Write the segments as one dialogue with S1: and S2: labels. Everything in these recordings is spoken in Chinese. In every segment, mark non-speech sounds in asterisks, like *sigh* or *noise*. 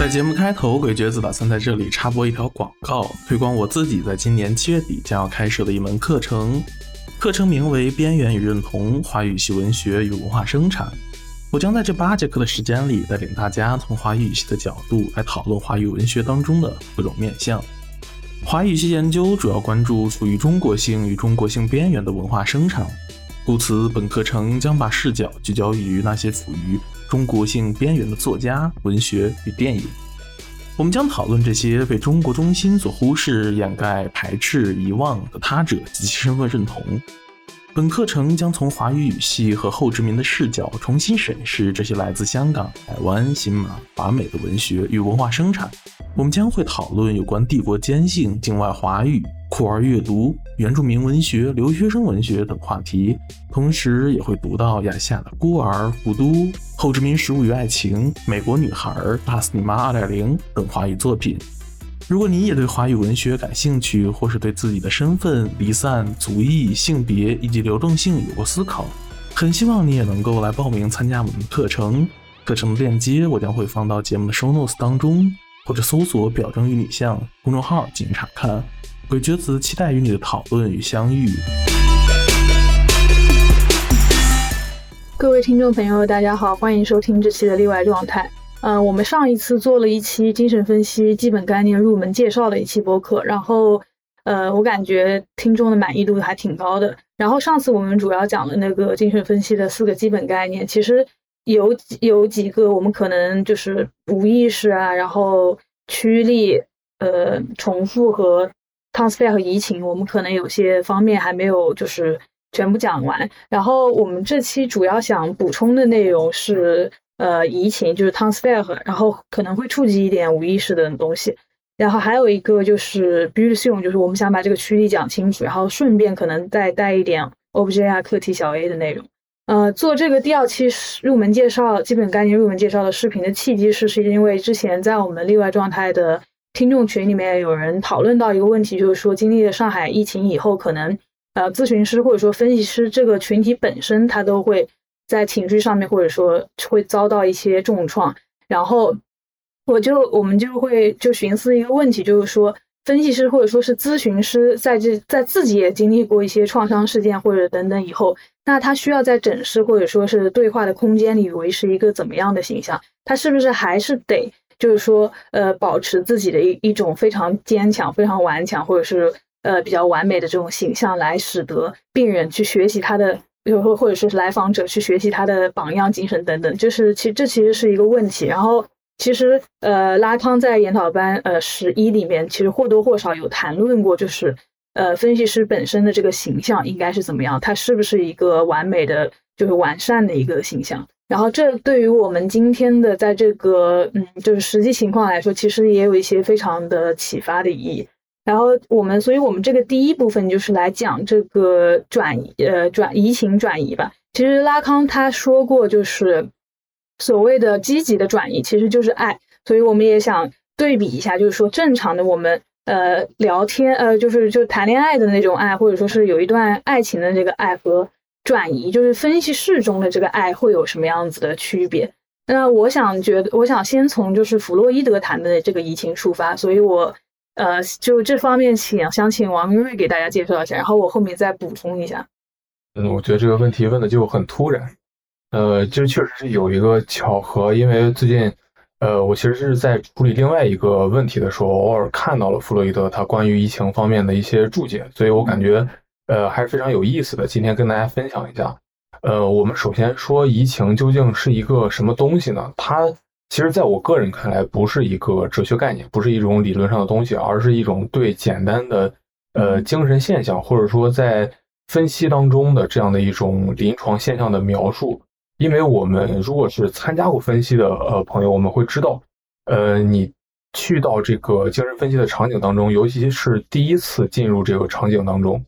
S1: 在节目开头，鬼觉子打算在这里插播一条广告，推广我自己在今年七月底将要开设的一门课程。课程名为《边缘与认同：华语系文学与文化生产》。我将在这八节课的时间里，带领大家从华语系的角度来讨论华语文学当中的各种面向。华语系研究主要关注属于中国性与中国性边缘的文化生产。故此，本课程将把视角聚焦于那些处于中国性边缘的作家、文学与电影。我们将讨论这些被中国中心所忽视、掩盖、排斥、遗忘的他者及其身份认同。本课程将从华语语系和后殖民的视角重新审视这些来自香港、台湾、新马、华美的文学与文化生产。我们将会讨论有关帝国坚信、境外华语。酷儿阅读、原住民文学、留学生文学等话题，同时也会读到亚夏的《孤儿》《古都》《后殖民食物与爱情》《美国女孩》《大死你妈二点零》等华语作品。如果你也对华语文学感兴趣，或是对自己的身份、离散、族裔、性别以及流动性有过思考，很希望你也能够来报名参加我们的课程。课程的链接我将会放到节目的 show notes 当中，或者搜索“表征与你像”公众号进行查看。鬼觉子期待与你的讨论与相遇。
S2: 各位听众朋友，大家好，欢迎收听这期的例外状态。嗯，我们上一次做了一期精神分析基本概念入门介绍的一期播客，然后呃，我感觉听众的满意度还挺高的。然后上次我们主要讲了那个精神分析的四个基本概念，其实有有几个我们可能就是无意识啊，然后驱力、呃，重复和。汤斯菲和移情，我们可能有些方面还没有就是全部讲完。然后我们这期主要想补充的内容是，呃，移情就是汤斯菲和，然后可能会触及一点无意识的东西。然后还有一个就是 b e a u t i o n 就是我们想把这个驱力讲清楚，然后顺便可能再带一点 OBJ 啊课题小 A 的内容。呃，做这个第二期入门介绍、基本概念入门介绍的视频的契机是，是因为之前在我们例外状态的。听众群里面有人讨论到一个问题，就是说经历了上海疫情以后，可能呃咨询师或者说分析师这个群体本身，他都会在情绪上面或者说会遭到一些重创。然后我就我们就会就寻思一个问题，就是说分析师或者说是咨询师在这在自己也经历过一些创伤事件或者等等以后，那他需要在诊室或者说是对话的空间里维持一个怎么样的形象？他是不是还是得？就是说，呃，保持自己的一一种非常坚强、非常顽强，或者是呃比较完美的这种形象，来使得病人去学习他的，又或或者说是来访者去学习他的榜样精神等等。就是其实这其实是一个问题。然后，其实呃，拉康在研讨班呃十一里面，其实或多或少有谈论过，就是呃，分析师本身的这个形象应该是怎么样，他是不是一个完美的，就是完善的一个形象。然后，这对于我们今天的在这个嗯，就是实际情况来说，其实也有一些非常的启发的意义。然后我们，所以我们这个第一部分就是来讲这个转呃转移情转移吧。其实拉康他说过，就是所谓的积极的转移，其实就是爱。所以我们也想对比一下，就是说正常的我们呃聊天呃就是就谈恋爱的那种爱，或者说是有一段爱情的这个爱和。转移就是分析室中的这个爱会有什么样子的区别？那我想觉得，我想先从就是弗洛伊德谈的这个移情出发，所以我呃就这方面请想请王明瑞给大家介绍一下，然后我后面再补充一下。
S3: 嗯，我觉得这个问题问的就很突然，呃，这确实是有一个巧合，因为最近呃我其实是在处理另外一个问题的时候，偶尔看到了弗洛伊德他关于移情方面的一些注解，所以我感觉。呃，还是非常有意思的。今天跟大家分享一下。呃，我们首先说移情究竟是一个什么东西呢？它其实在我个人看来，不是一个哲学概念，不是一种理论上的东西，而是一种对简单的呃精神现象，或者说在分析当中的这样的一种临床现象的描述。因为我们如果是参加过分析的呃朋友，我们会知道，呃，你去到这个精神分析的场景当中，尤其是第一次进入这个场景当中。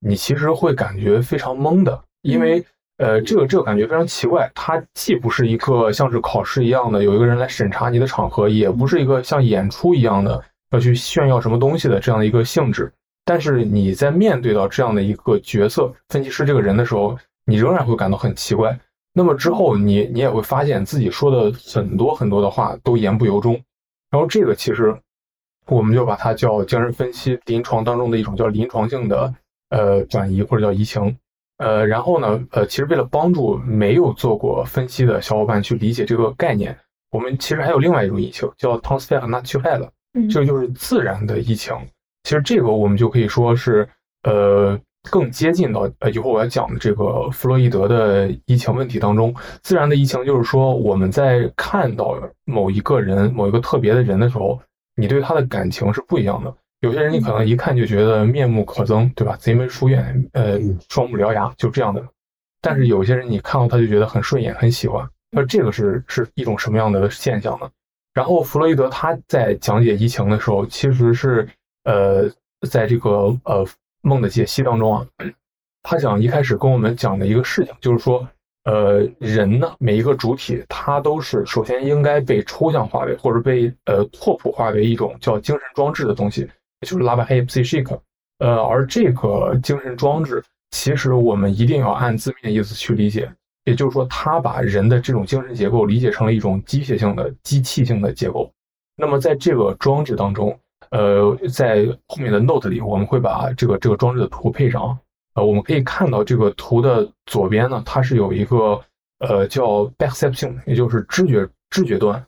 S3: 你其实会感觉非常懵的，因为呃，这个这个感觉非常奇怪。它既不是一个像是考试一样的有一个人来审查你的场合，也不是一个像演出一样的要去炫耀什么东西的这样的一个性质。但是你在面对到这样的一个角色分析师这个人的时候，你仍然会感到很奇怪。那么之后，你你也会发现自己说的很多很多的话都言不由衷。然后这个其实我们就把它叫精神分析临床当中的一种叫临床性的呃转移或者叫移情。呃，然后呢，呃，其实为了帮助没有做过分析的小伙伴去理解这个概念，我们其实还有另外一种移情，叫 transfer natural，这个就是自然的移情。其实这个我们就可以说是，呃，更接近到呃以后我要讲的这个弗洛伊德的移情问题当中。自然的移情就是说，我们在看到某一个人、某一个特别的人的时候，你对他的感情是不一样的。有些人你可能一看就觉得面目可憎，对吧？贼眉鼠眼，呃，双目獠牙，就这样的。但是有些人你看到他就觉得很顺眼，很喜欢。那这个是是一种什么样的现象呢？然后弗洛伊德他在讲解移情的时候，其实是呃，在这个呃梦的解析当中啊，他想一开始跟我们讲的一个事情，就是说，呃，人呢，每一个主体，他都是首先应该被抽象化为，或者被呃拓扑化为一种叫精神装置的东西。就是拉巴黑 psychic，呃，而这个精神装置，其实我们一定要按字面意思去理解，也就是说，它把人的这种精神结构理解成了一种机械性的、机器性的结构。那么，在这个装置当中，呃，在后面的 note 里，我们会把这个这个装置的图配上。呃，我们可以看到这个图的左边呢，它是有一个呃叫 perception，也就是知觉知觉端，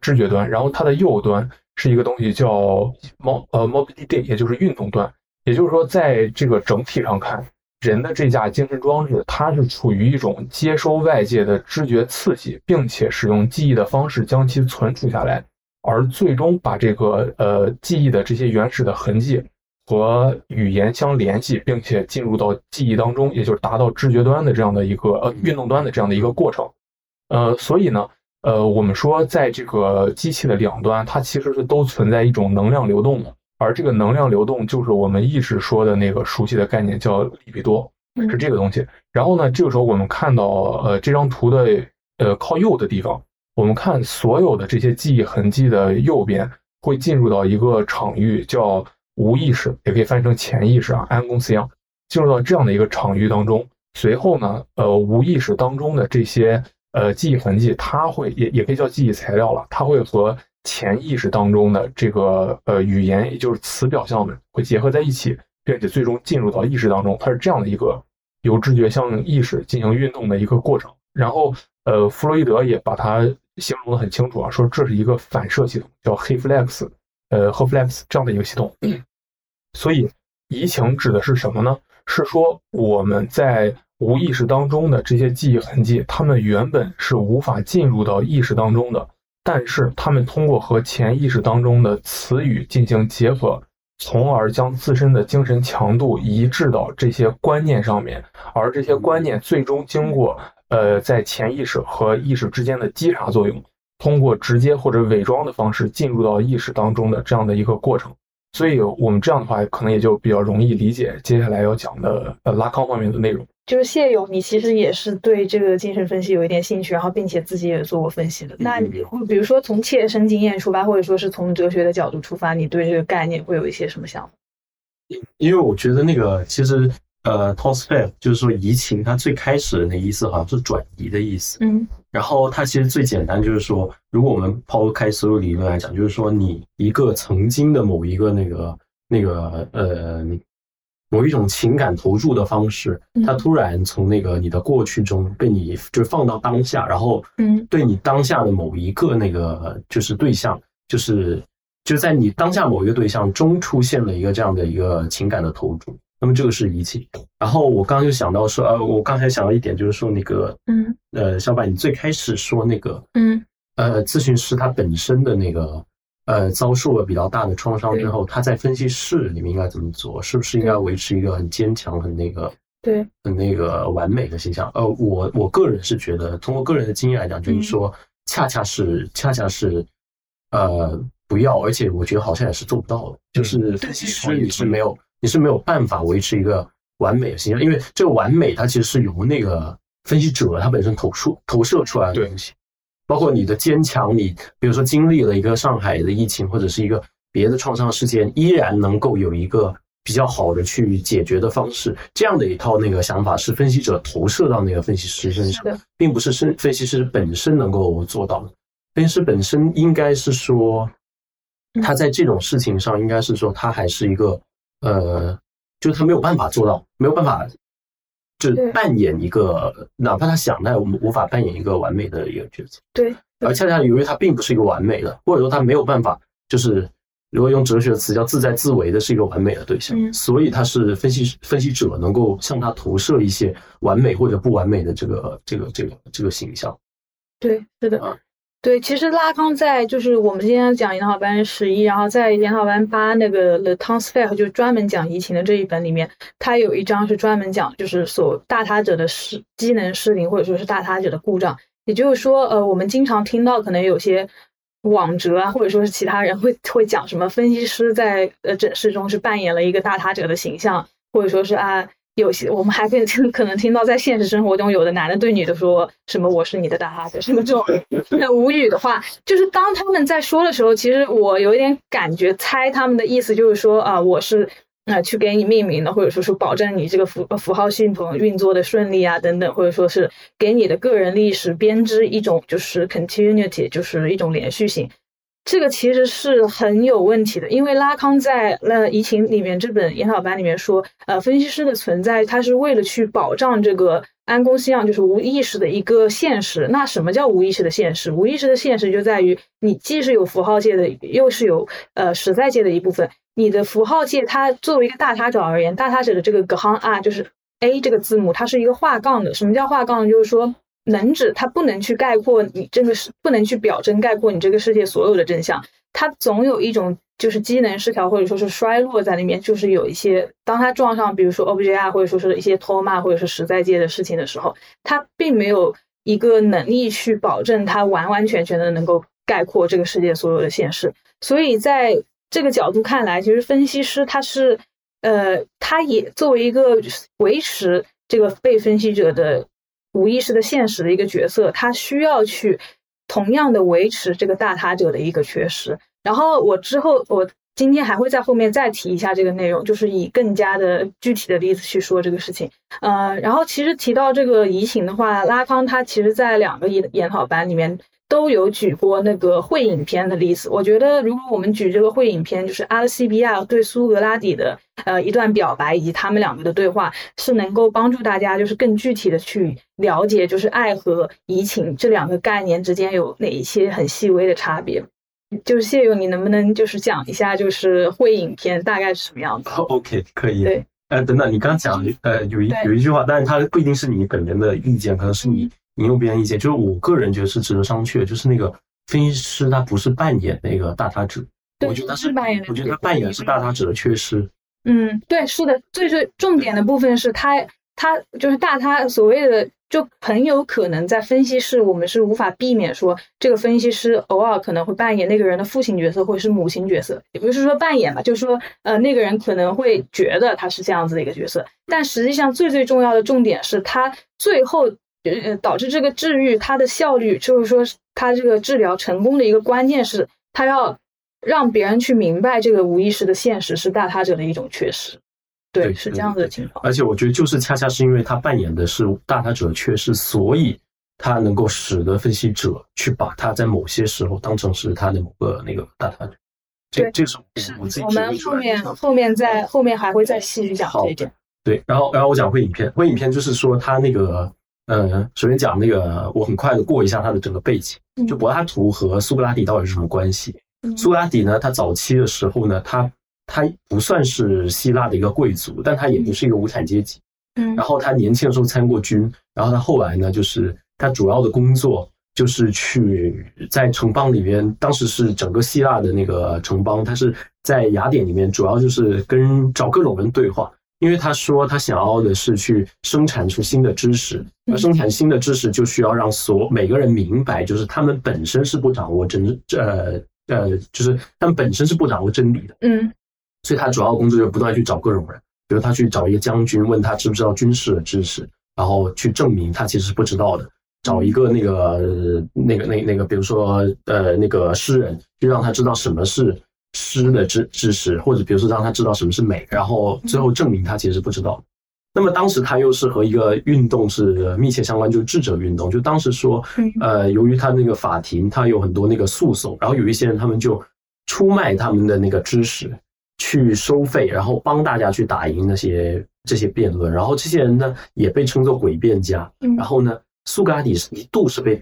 S3: 知觉端，然后它的右端。是一个东西叫 mo 呃 mobility，也就是运动端。也就是说，在这个整体上看，人的这架精神装置，它是处于一种接收外界的知觉刺激，并且使用记忆的方式将其存储下来，而最终把这个呃记忆的这些原始的痕迹和语言相联系，并且进入到记忆当中，也就是达到知觉端的这样的一个呃运动端的这样的一个过程。呃，所以呢。呃，我们说，在这个机器的两端，它其实是都存在一种能量流动的，而这个能量流动就是我们一直说的那个熟悉的概念，叫利比多，是这个东西。然后呢，这个时候我们看到，呃，这张图的呃靠右的地方，我们看所有的这些记忆痕迹的右边会进入到一个场域，叫无意识，也可以翻译成潜意识啊，安公司一样，进入到这样的一个场域当中。随后呢，呃，无意识当中的这些。呃，记忆痕迹，它会也也可以叫记忆材料了。它会和潜意识当中的这个呃语言，也就是词表象们，会结合在一起，并且最终进入到意识当中。它是这样的一个由知觉向意识进行运动的一个过程。然后，呃，弗洛伊德也把它形容的很清楚啊，说这是一个反射系统，叫 h e f l e x 呃 h e f l e x 这样的一个系统。所以，移情指的是什么呢？是说我们在无意识当中的这些记忆痕迹，他们原本是无法进入到意识当中的，但是他们通过和潜意识当中的词语进行结合，从而将自身的精神强度移至到这些观念上面，而这些观念最终经过呃在潜意识和意识之间的稽查作用，通过直接或者伪装的方式进入到意识当中的这样的一个过程。所以我们这样的话，可能也就比较容易理解接下来要讲的呃拉康方面的内容。
S2: 就是谢勇，你其实也是对这个精神分析有一点兴趣，然后并且自己也做过分析的。那你会比如说从切身经验出发，或者说是从哲学的角度出发，你对这个概念会有一些什么想法？
S4: 因为我觉得那个其实呃 t o s f e 就是说移情，它最开始的那意思好像是转移的意思。
S2: 嗯。
S4: 然后它其实最简单就是说，如果我们抛开所有理论来讲，就是说你一个曾经的某一个那个那个呃。某一种情感投注的方式，它突然从那个你的过去中被你就是放到当下，然后嗯，对你当下的某一个那个就是对象，就是就在你当下某一个对象中出现了一个这样的一个情感的投注，那么这个是仪器。然后我刚刚就想到说，呃，我刚才想到一点就是说那个嗯呃，小柏你最开始说那个嗯呃，咨询师他本身的那个。呃，遭受了比较大的创伤之后，他在分析室里面应该怎么做？是不是应该维持一个很坚强、很那个、
S2: 对、
S4: 很那个完美的形象？呃，我我个人是觉得，通过个人的经验来讲，就是说，恰恰是恰恰是，呃，不要，而且我觉得好像也是做不到的。就是分析师你是没有，你是没有办法维持一个完美的形象，因为这个完美它其实是由那个分析者他本身投射投射出来的东西。包括你的坚强，你比如说经历了一个上海的疫情，或者是一个别的创伤事件，依然能够有一个比较好的去解决的方式，这样的一套那个想法是分析者投射到那个分析师身上，并不是分分析师本身能够做到的。分分析师本身应该是说，他在这种事情上应该是说，他还是一个呃，就是他没有办法做到，没有办法，就扮演一个，哪怕他想，他也无法扮演一个完美的一个角色。
S2: 对，
S4: 而恰恰由于他并不是一个完美的，或者说他没有办法，就是如果用哲学的词叫自在自为的，是一个完美的对象，所以他是分析分析者能够向他投射一些完美或者不完美的这个这个这个这个形象。
S2: 对，是的。对，其实拉康在就是我们今天讲研讨班十一，然后在研讨班八那个 The t o n s f a i r 就专门讲移情的这一本里面，他有一章是专门讲就是所大他者的失机能失灵或者说是大他者的故障。也就是说，呃，我们经常听到可能有些网哲啊，或者说是其他人会会讲什么分析师在呃诊室中是扮演了一个大他者的形象，或者说是啊。有些我们还可以听，可能听到在现实生活中，有的男的对女的说什么“我是你的大哈子”什么这种很无语的话，就是当他们在说的时候，其实我有一点感觉，猜他们的意思就是说啊，我是啊去给你命名的，或者说是保证你这个符符号系统运作的顺利啊等等，或者说是给你的个人历史编织一种就是 continuity，就是一种连续性。这个其实是很有问题的，因为拉康在那《移情》里面这本研讨班里面说，呃，分析师的存在，他是为了去保障这个安宫西样，就是无意识的一个现实。那什么叫无意识的现实？无意识的现实就在于你既是有符号界的，又是有呃实在界的一部分。你的符号界，它作为一个大他者而言，大他者的这个格行 R 就是 A 这个字母，它是一个画杠的。什么叫画杠？就是说。能指它不能去概括你这个是不能去表征概括你这个世界所有的真相，它总有一种就是机能失调或者说是衰落在里面，就是有一些当它撞上比如说 OBJ 或者说是一些托骂或者是实在界的事情的时候，它并没有一个能力去保证它完完全全的能够概括这个世界所有的现实。所以在这个角度看来，其实分析师他是呃，他也作为一个维持这个被分析者的。无意识的现实的一个角色，他需要去同样的维持这个大他者的一个缺失。然后我之后，我今天还会在后面再提一下这个内容，就是以更加的具体的例子去说这个事情。呃，然后其实提到这个移情的话，拉康他其实在两个研研讨班里面。都有举过那个会影片的例子。我觉得，如果我们举这个会影片，就是阿拉西比亚对苏格拉底的呃一段表白，以及他们两个的对话，是能够帮助大家就是更具体的去了解，就是爱和移情这两个概念之间有哪一些很细微的差别。就是谢勇，你能不能就是讲一下，就是会影片大概是什么样子
S4: ？OK，可以。
S2: 对，
S4: 呃，等等，你刚讲呃有一有一句话，但是它不一定是你本人的意见，可能是你。引用别人意见，就是我个人觉得是值得商榷。就是那个分析师，他不是扮演那个大他者，我觉得他是
S2: 扮演，
S4: 我觉得他扮演是大他者的缺失。
S2: 嗯，对，是的，最最重点的部分是他，他就是大他所谓的，就很有可能在分析室，我们是无法避免说这个分析师偶尔可能会扮演那个人的父亲角色或者是母亲角色，也不是说扮演吧，就是说呃那个人可能会觉得他是这样子的一个角色，但实际上最最重要的重点是他最后。呃，导致这个治愈它的效率，就是说它这个治疗成功的一个关键是，它要让别人去明白这个无意识的现实是大他者的一种缺失。对，是这样子的情况。
S4: 而且我觉得，就是恰恰是因为他扮演的是大他者的缺失，所以他能够使得分析者去把他在某些时候当成是他的某个那个大他者。
S2: 对，
S4: 这是我自己。
S2: 我们后面后面再后面还会再细去讲这一点。
S4: 对，然后然后我讲会影片，会影片就是说他那个。呃，首先讲那个，我很快的过一下他的整个背景。就柏拉图和苏格拉底到底是什么关系？苏格拉底呢，他早期的时候呢，他他不算是希腊的一个贵族，但他也不是一个无产阶级。
S2: 嗯，
S4: 然后他年轻的时候参过军，然后他后来呢，就是他主要的工作就是去在城邦里面，当时是整个希腊的那个城邦，他是在雅典里面，主要就是跟找各种人对话。因为他说他想要的是去生产出新的知识，而生产新的知识就需要让所每个人明白，就是他们本身是不掌握真呃呃，就是他们本身是不掌握真理的。
S2: 嗯，
S4: 所以他主要工作就不断去找各种人，比如他去找一个将军，问他知不知道军事的知识，然后去证明他其实是不知道的；找一个那个那个那那个，比如说呃那个诗人，就让他知道什么是。诗的知知识，或者比如说让他知道什么是美，然后最后证明他其实不知道。那么当时他又是和一个运动是密切相关，就是智者运动。就当时说，呃，由于他那个法庭，他有很多那个诉讼，然后有一些人他们就出卖他们的那个知识，去收费，然后帮大家去打赢那些这些辩论。然后这些人呢，也被称作诡辩家。然后呢，苏格拉底是一度是被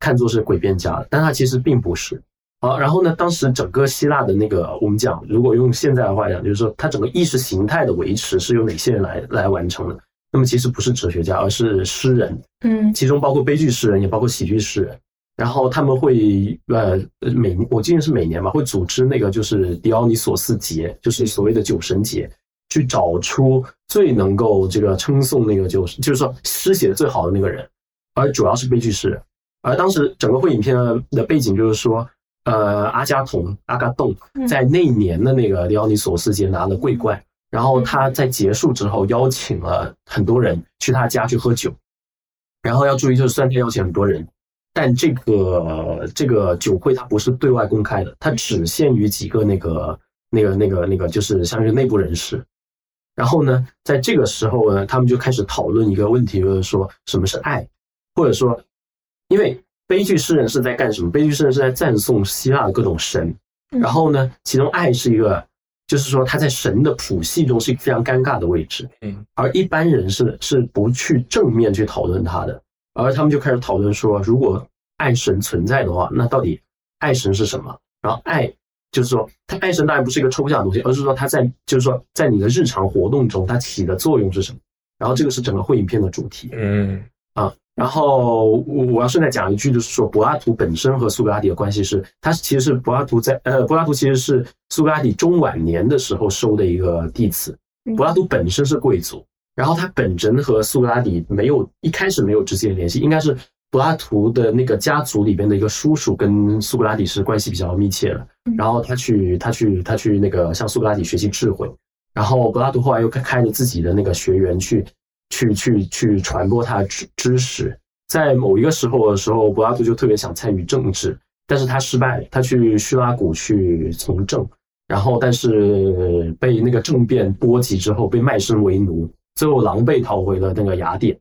S4: 看作是诡辩家的，但他其实并不是。好，然后呢？当时整个希腊的那个，我们讲，如果用现在的话讲，就是说，它整个意识形态的维持是由哪些人来来完成的？那么其实不是哲学家，而是诗人，
S2: 嗯，
S4: 其中包括悲剧诗人，也包括喜剧诗人。然后他们会呃每我记得是每年吧，会组织那个就是狄奥尼索斯节，就是所谓的酒神节，去找出最能够这个称颂那个就是就是说诗写的最好的那个人，而主要是悲剧诗人。而当时整个会影片的背景就是说。呃，阿加童阿嘎洞在那一年的那个里奥尼索斯节拿了桂冠，然后他在结束之后邀请了很多人去他家去喝酒，然后要注意就是虽然他邀请很多人，但这个这个酒会它不是对外公开的，它只限于几个那个那个那个那个就是相当于内部人士。然后呢，在这个时候呢，他们就开始讨论一个问题，就是说什么是爱，或者说因为。悲剧诗人是在干什么？悲剧诗人是在赞颂希腊的各种神，然后呢，其中爱是一个，就是说他在神的谱系中是一个非常尴尬的位置。嗯，而一般人是是不去正面去讨论他的，而他们就开始讨论说，如果爱神存在的话，那到底爱神是什么？然后爱就是说，他爱神当然不是一个抽象的东西，而是说他在就是说在你的日常活动中它起的作用是什么？然后这个是整个会影片的主题。
S3: 嗯。
S4: 啊，然后我我要顺带讲一句，就是说柏拉图本身和苏格拉底的关系是，他其实是柏拉图在呃，柏拉图其实是苏格拉底中晚年的时候收的一个弟子。柏拉图本身是贵族，然后他本人和苏格拉底没有一开始没有直接联系，应该是柏拉图的那个家族里边的一个叔叔跟苏格拉底是关系比较密切的。然后他去他去他去那个向苏格拉底学习智慧，然后柏拉图后来又开开了自己的那个学员去。去去去传播他的知知识，在某一个时候的时候，柏拉图就特别想参与政治，但是他失败了。他去叙拉古去从政，然后但是被那个政变波及之后，被卖身为奴，最后狼狈逃回了那个雅典。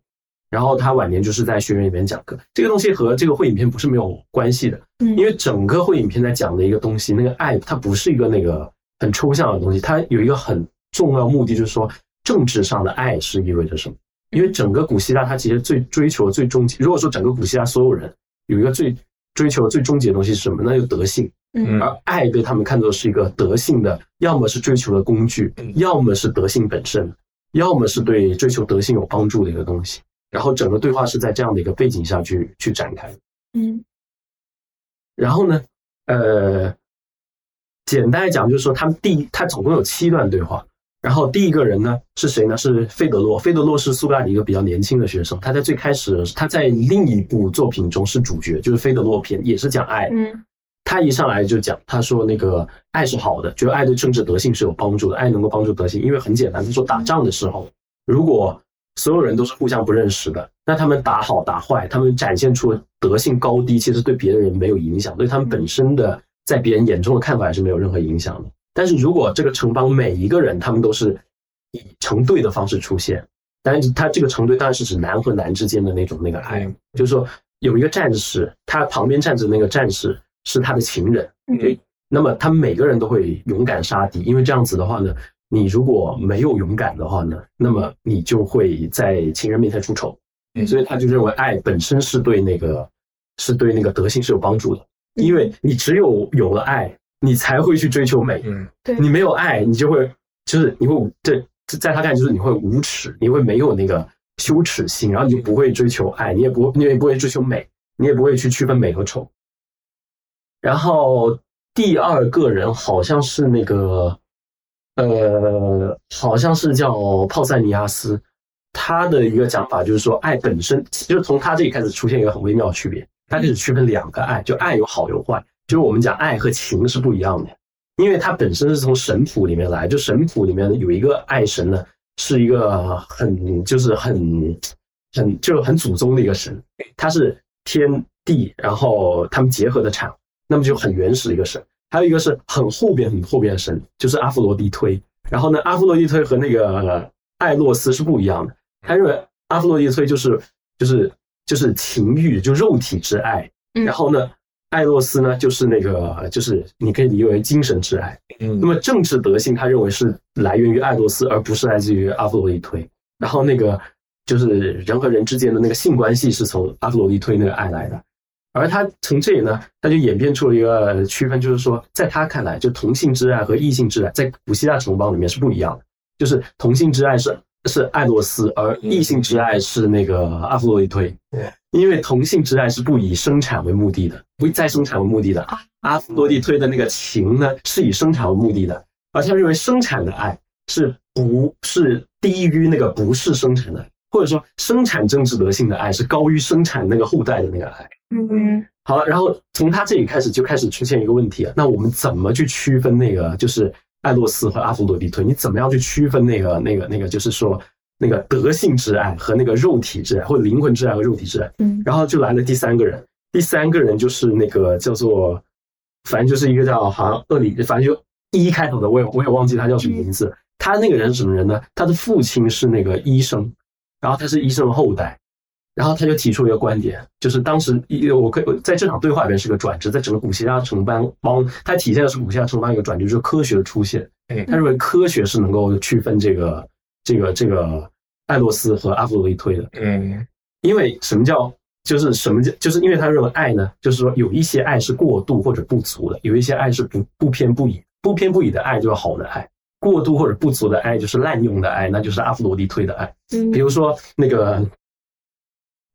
S4: 然后他晚年就是在学院里面讲课。这个东西和这个会影片不是没有关系的，因为整个会影片在讲的一个东西，那个爱它不是一个那个很抽象的东西，它有一个很重要目的，就是说。政治上的爱是意味着什么？因为整个古希腊，它其实最追求最终极。如果说整个古希腊所有人有一个最追求最终极的东西是什么？那就德性。嗯，而爱被他们看作是一个德性的，要么是追求的工具，要么是德性本身，要么是对追求德性有帮助的一个东西。然后整个对话是在这样的一个背景下去去展开。
S2: 嗯，
S4: 然后呢，呃，简单来讲就是说，他们第一他总共有七段对话。然后第一个人呢是谁呢？是费德洛。费德洛是苏格拉底一个比较年轻的学生。他在最开始，他在另一部作品中是主角，就是《费德洛篇》，也是讲爱。
S2: 嗯，
S4: 他一上来就讲，他说那个爱是好的，觉得爱对政治德性是有帮助的，爱能够帮助德性。因为很简单，他说打仗的时候，如果所有人都是互相不认识的，那他们打好打坏，他们展现出德性高低，其实对别的人没有影响，对他们本身的在别人眼中的看法也是没有任何影响的。但是如果这个城邦每一个人他们都是以成对的方式出现，但是他这个成对当然是指男和男之间的那种那个爱，就是说有一个战士，他旁边站着那个战士是他的情人，
S2: 嗯，
S4: 那么他们每个人都会勇敢杀敌，因为这样子的话呢，你如果没有勇敢的话呢，那么你就会在情人面前出丑，所以他就认为爱本身是对那个是对那个德性是有帮助的，因为你只有有了爱。你才会去追求美，
S2: 嗯，对
S4: 你没有爱，你就会就是你会对在他看就是你会无耻，你会没有那个羞耻心，然后你就不会追求爱，你也不你也不会追求美，你也不会去区分美和丑。然后第二个人好像是那个，呃，好像是叫泡塞尼亚斯，他的一个讲法就是说，爱本身就是从他这里开始出现一个很微妙的区别，他开始区分两个爱，就爱有好有坏。就是我们讲爱和情是不一样的，因为它本身是从神谱里面来。就神谱里面有一个爱神呢，是一个很就是很很就是很祖宗的一个神，他是天地然后他们结合的产物，那么就很原始的一个神。还有一个是很后边很后边的神，就是阿弗罗狄忒。然后呢，阿弗罗狄忒和那个艾洛斯是不一样的。他认为阿弗罗狄忒就是就是就是情欲，就肉体之爱。
S2: 嗯
S4: 然后呢，艾洛斯呢就是那个就是你可以理解为精神之爱。
S3: 嗯
S4: 那么政治德性，他认为是来源于艾洛斯，而不是来自于阿弗洛狄忒。然后那个就是人和人之间的那个性关系是从阿弗洛狄忒那个爱来的。而他从这里呢，他就演变出了一个区分，就是说，在他看来，就同性之爱和异性之爱，在古希腊城邦里面是不一样的。就是同性之爱是是艾洛斯，而异性之爱是那个阿弗洛狄忒。
S3: 对，
S4: 因为同性之爱是不以生产为目的的，不以再生产为目的的。阿弗洛蒂推的那个情呢，是以生产为目的的，而他认为生产的爱是不是低于那个不是生产的，或者说生产政治德性的爱是高于生产那个后代的那个爱。
S2: 嗯
S4: 好了，然后从他这里开始就开始出现一个问题了，那我们怎么去区分那个就是艾洛斯和阿弗洛狄忒？你怎么样去区分那个那个那个就是说那个德性之爱和那个肉体之爱，或者灵魂之爱和肉体之爱？
S2: 嗯
S4: 然后就来了第三个人，第三个人就是那个叫做，反正就是一个叫好像厄里，反正就一开头的，我也我也忘记他叫什么名字。他那个人是什么人呢？他的父亲是那个医生，然后他是医生的后代，然后他就提出了一个观点，就是当时一我可以在这场对话里面是个转折，在整个古希腊城邦邦，他体现的是古希腊城邦一个转折，就是科学的出现。
S3: 哎
S4: 他认为科学是能够区分这个这个这个艾洛斯和阿弗洛狄忒的。
S3: 嗯
S4: 因为什么叫就是什么叫就是因为他认为爱呢，就是说有一些爱是过度或者不足的，有一些爱是不不偏不倚，不偏不倚的爱就是好的爱，过度或者不足的爱就是滥用的爱，那就是阿弗罗狄忒的爱。
S2: 嗯
S4: 比如说那个，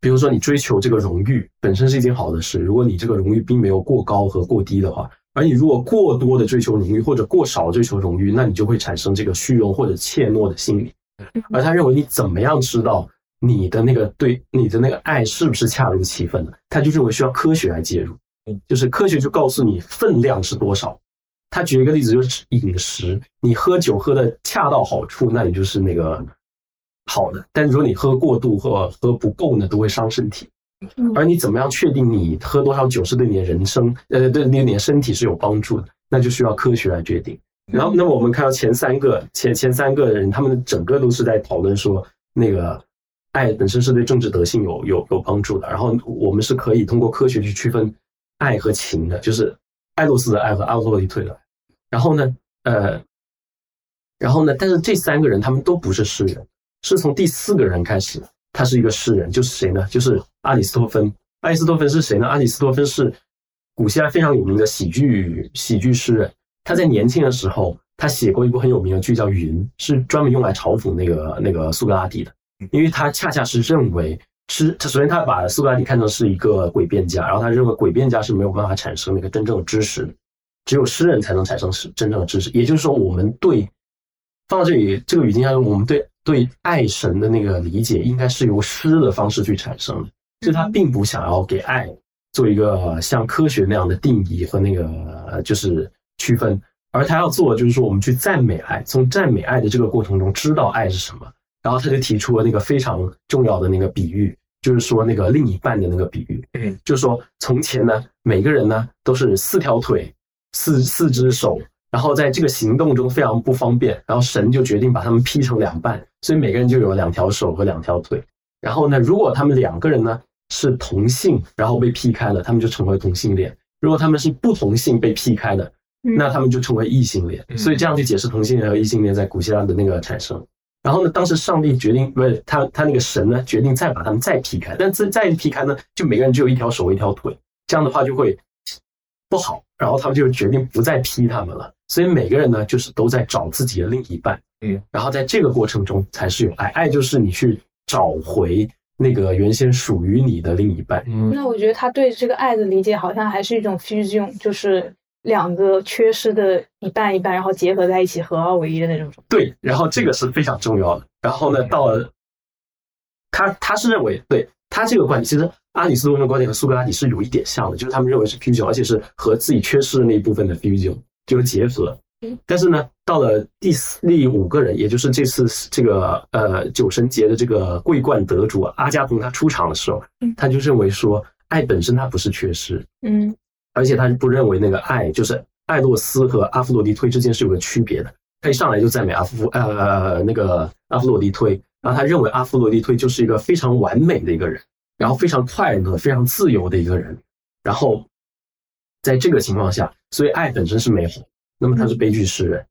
S4: 比如说你追求这个荣誉本身是一件好的事，如果你这个荣誉并没有过高和过低的话，而你如果过多的追求荣誉或者过少追求荣誉，那你就会产生这个虚荣或者怯懦的心理。而他认为你怎么样知道你的那个对你的那个爱是不是恰如其分的？他就认为需要科学来介入
S3: 嗯，
S4: 就是科学就告诉你分量是多少。他举一个例子，就是饮食，你喝酒喝的恰到好处，那你就是那个好的；但如果你喝过度或喝不够呢，都会伤身体。
S2: 嗯
S4: 而你怎么样确定你喝多少酒是对你的人生，呃，对你的身体是有帮助的？那就需要科学来决定。然后，那我们看到前三个前前三个人，他们整个都是在讨论说，那个爱本身是对政治德性有有有帮助的。然后我们是可以通过科学去区分爱和情的，就是爱洛斯的爱和阿洛狄忒的爱。然后呢，呃，然后呢，但是这三个人他们都不是诗人，是从第四个人开始，他是一个诗人，就是谁呢？就是阿里斯托芬。阿里斯托芬是谁呢？阿里斯托芬是古希腊非常有名的喜剧喜剧诗人。他在年轻的时候，他写过一部很有名的剧叫《云》，是专门用来嘲讽那个那个苏格拉底的，因为他恰恰是认为是，他首先他把苏格拉底看成是一个诡辩家，然后他认为诡辩家是没有办法产生那个真正的知识的，只有诗人才能产生是真正的知识。也就是说，我们对放到这里这个语境下，我们对对爱神的那个理解，应该是由诗的方式去产生的，就是他并不想要给爱做一个像科学那样的定义和那个呃就是区分，而他要做的就是说，我们去赞美爱，从赞美爱的这个过程中知道爱是什么。然后他就提出了那个非常重要的那个比喻，就是说那个另一半的那个比喻，
S3: 嗯，
S4: 就是说从前呢，每个人呢都是四条腿、四四只手，然后在这个行动中非常不方便，然后神就决定把他们劈成两半，所以每个人就有两条手和两条腿。然后呢，如果他们两个人呢是同性，然后被劈开了，他们就成为同性恋；如果他们是不同性被劈开的，
S2: 嗯
S4: 那他们就成为异性恋。
S3: 嗯
S4: 所以这样去解释同性恋和异性恋在古希腊的那个产生。然后呢，当时上帝决定，不是他他那个神呢，决定再把他们再劈开，但再再劈开呢，就每个人只有一条手一条腿，这样的话就会不好。然后他们就决定不再劈他们了。所以每个人呢，就是都在找自己的另一半，
S3: 嗯，
S4: 然后在这个过程中才是有爱，爱就是你去找回那个原先属于你的另一半。
S3: 嗯
S2: 那我觉得他对这个爱的理解好像还是一种 fusion，就是两个缺失的一半一半，然后结合在一起，合二为一的那种。
S4: 对，然后这个是非常重要的。然后呢，到了他他是认为，对他这个观点，其实阿里斯多德的观点和苏格拉底是有一点像的，就是他们认为是 fusion，而且是和自己缺失的那一部分的 fusion 就是结合。但是呢，到了第四第五个人，也就是这次这个呃酒神节的这个桂冠得主阿加蓬他出场的时候
S2: 嗯，
S4: 他就认为说，爱本身它不是缺失，
S2: 嗯
S4: 而且他是不认为那个爱就是爱洛斯和阿弗洛狄忒之间是有个区别的。他一上来就赞美阿夫呃那个阿弗洛狄忒，然后他认为阿弗洛狄忒就是一个非常完美的一个人，然后非常快乐、非常自由的一个人，然后在这个情况下，所以爱本身是美好，那么他是悲剧诗人。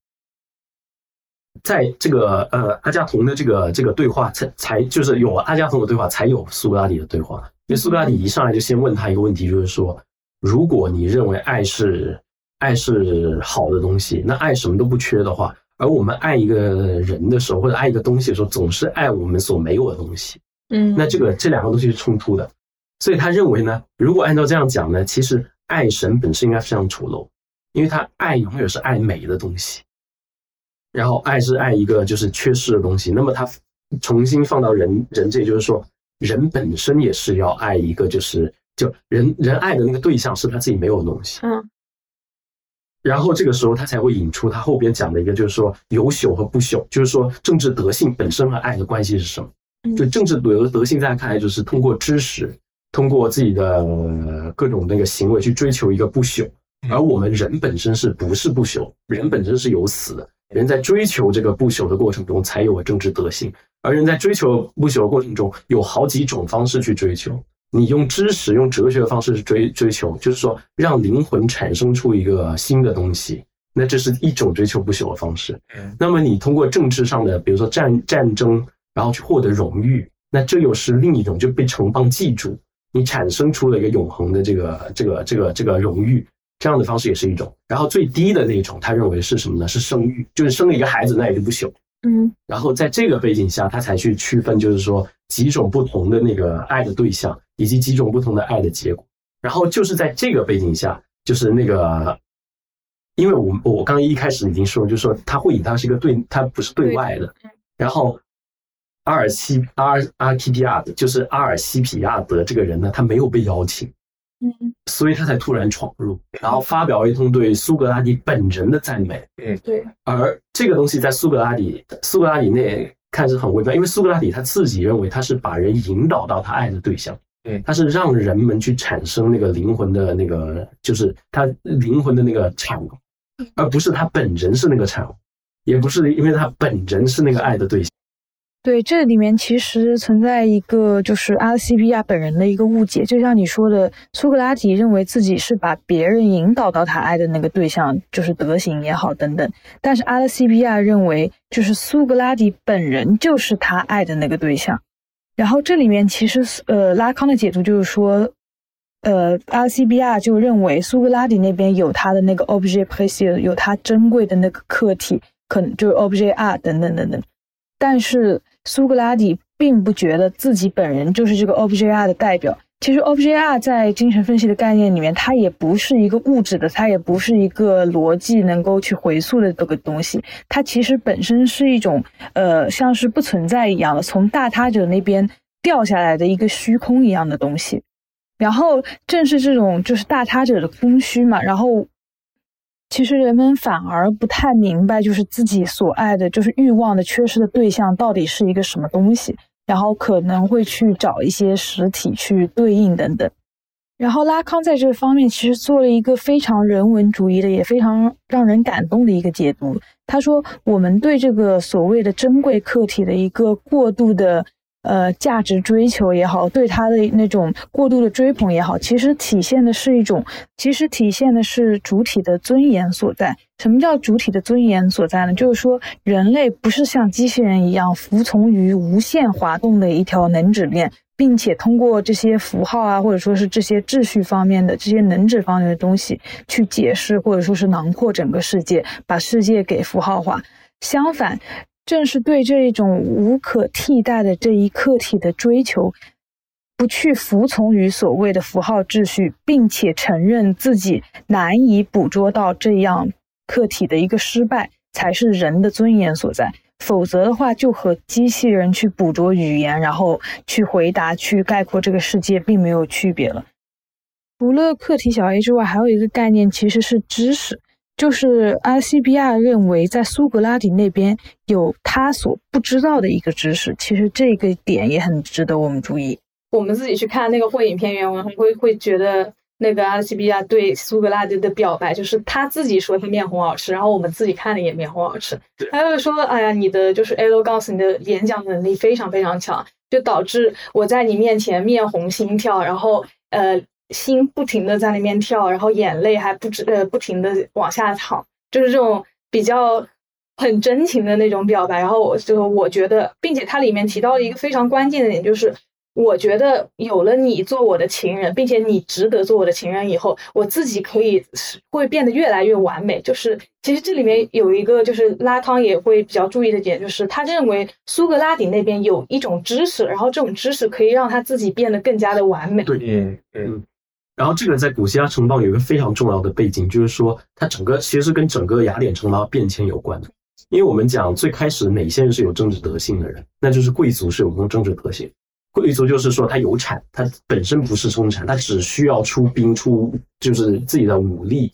S4: 在这个呃阿加同的这个这个对话才才就是有阿加同的对话，才有苏格拉底的对话。因为苏格拉底一上来就先问他一个问题，就是说，如果你认为爱是爱是好的东西，那爱什么都不缺的话，而我们爱一个人的时候，或者爱一个东西的时候，总是爱我们所没有的东西。
S2: 嗯，
S4: 那这个这两个东西是冲突的，所以他认为呢，如果按照这样讲呢，其实爱神本身应该非常丑陋，因为他爱永远是爱美的东西。然后爱是爱一个就是缺失的东西，那么他重新放到人人这，就是说人本身也是要爱一个就是就人人爱的那个对象是他自己没有的东西，
S2: 嗯，
S4: 然后这个时候他才会引出他后边讲的一个就是说有朽和不朽，就是说政治德性本身和爱的关系是什么？就政治德德性在他看来就是通过知识，通过自己的各种那个行为去追求一个不朽，而我们人本身是不是不朽？人本身是有死的。人在追求这个不朽的过程中，才有了政治德性。而人在追求不朽的过程中，有好几种方式去追求。你用知识、用哲学的方式去追追求，就是说让灵魂产生出一个新的东西，那这是一种追求不朽的方式。那么你通过政治上的，比如说战战争，然后去获得荣誉，那这又是另一种，就被城邦记住，你产生出了一个永恒的这个这个这个这个荣誉。这样的方式也是一种，然后最低的那种，他认为是什么呢？是生育，就是生了一个孩子，那也就不朽。
S2: 嗯，
S4: 然后在这个背景下，他才去区分，就是说几种不同的那个爱的对象，以及几种不同的爱的结果。然后就是在这个背景下，就是那个，因为我我刚刚一开始已经说，就是说他会以他是一个对，他不是对外的。然后阿尔西阿尔阿基皮亚德，就是阿尔西皮亚德这个人呢，他没有被邀请。
S2: 嗯，
S4: 所以他才突然闯入，然后发表一通对苏格拉底本人的赞美。
S3: 嗯，
S2: 对。
S4: 而这个东西在苏格拉底苏格拉底内看是很微妙，因为苏格拉底他自己认为他是把人引导到他爱的对象，
S3: 对，
S4: 他是让人们去产生那个灵魂的那个，就是他灵魂的那个产物，而不是他本人是那个产物，也不是因为他本人是那个爱的对象。
S2: 对，这里面其实存在一个就是阿西比亚本人的一个误解，就像你说的，苏格拉底认为自己是把别人引导到他爱的那个对象，就是德行也好等等。但是阿拉西比亚认为，就是苏格拉底本人就是他爱的那个对象。然后这里面其实呃拉康的解读就是说，呃阿拉西比亚就认为苏格拉底那边有他的那个 objet précieux，有他珍贵的那个客体，可能就是 objet R 等等等等，但是。苏格拉底并不觉得自己本人就是这个 obji 的代表。其实 obji 在精神分析的概念里面，它也不是一个物质的，它也不是一个逻辑能够去回溯的这个东西。它其实本身是一种，呃，像是不存在一样的，从大他者那边掉下来的一个虚空一样的东西。然后正是这种就是大他者的空虚嘛，然后。其实人们反而不太明白，就是自己所爱的，就是欲望的缺失的对象到底是一个什么东西，然后可能会去找一些实体去对应等等。然后拉康在这个方面其实做了一个非常人文主义的，也非常让人感动的一个解读。他说，我们对这个所谓的珍贵客体的一个过度的。呃，价值追求也好，对他的那种过度的追捧也好，其实体现的是一种，其实体现的是主体的尊严所在。什么叫主体的尊严所在呢？就是说，人类不是像机器人一样服从于无限滑动的一条能指链，并且通过这些符号啊，或者说是这些秩序方面的这些能指方面的东西去解释，或者说是囊括整个世界，把世界给符号化。相反。正是对这一种无可替代的这一客体的追求，不去服从于所谓的符号秩序，并且承认自己难以捕捉到这样客体的一个失败，才是人的尊严所在。否则的话，就和机器人去捕捉语言，然后去回答、去概括这个世界，并没有区别了。除了客体小 a 之外，还有一个概念，其实是知识。就是阿西比亚认为，在苏格拉底那边有他所不知道的一个知识，其实这个点也很值得我们注意。我们自己去看那个会影片原文，会会觉得那个阿西比亚对苏格拉底的表白，就是他自己说他面红耳赤，然后我们自己看了也面红耳赤。他就说：“哎呀，你的就是 eloquence，你的演讲能力非常非常强，就导致我在你面前面红心跳，然后呃心不停的在那边跳，然后眼泪还不止呃不停的往下淌，就是这种比较很真情的那种表白。然后我就我觉得，并且它里面提到了一个非常关键的点，就是。”我觉得有了你做我的情人，并且你值得做我的情人以后，我自己可以会变得越来越完美。就是其实这里面有一个，就是拉康也会比较注意的点，就是他认为苏格拉底那边有一种知识，然后这种知识可以让他自己变得更加的完美。
S4: 对，嗯嗯。然后这个在古希腊城邦有一个非常重要的背景，就是说它整个其实是跟整个雅典城邦变迁有关的。因为我们讲最开始哪些人是有政治德性的人，那就是贵族是有种政治德性。贵族就是说他有产，他本身不是生产，他只需要出兵出就是自己的武力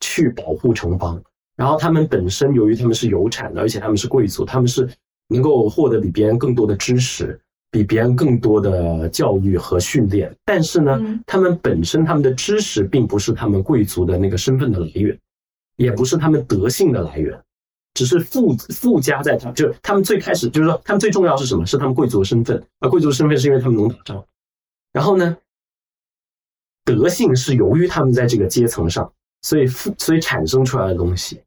S4: 去保护城邦。然后他们本身由于他们是有产的，而且他们是贵族，他们是能够获得比别人更多的知识，比别人更多的教育和训练。但是呢，他们本身他们的知识并不是他们贵族的那个身份的来源，也不是他们德性的来源。只是附附加在他，就他们最开始就是说，他们最重要是什么？是他们贵族的身份，而贵族的身份是因为他们能打仗。然后呢，德性是由于他们在这个阶层上，所以附所以产生出来的东西。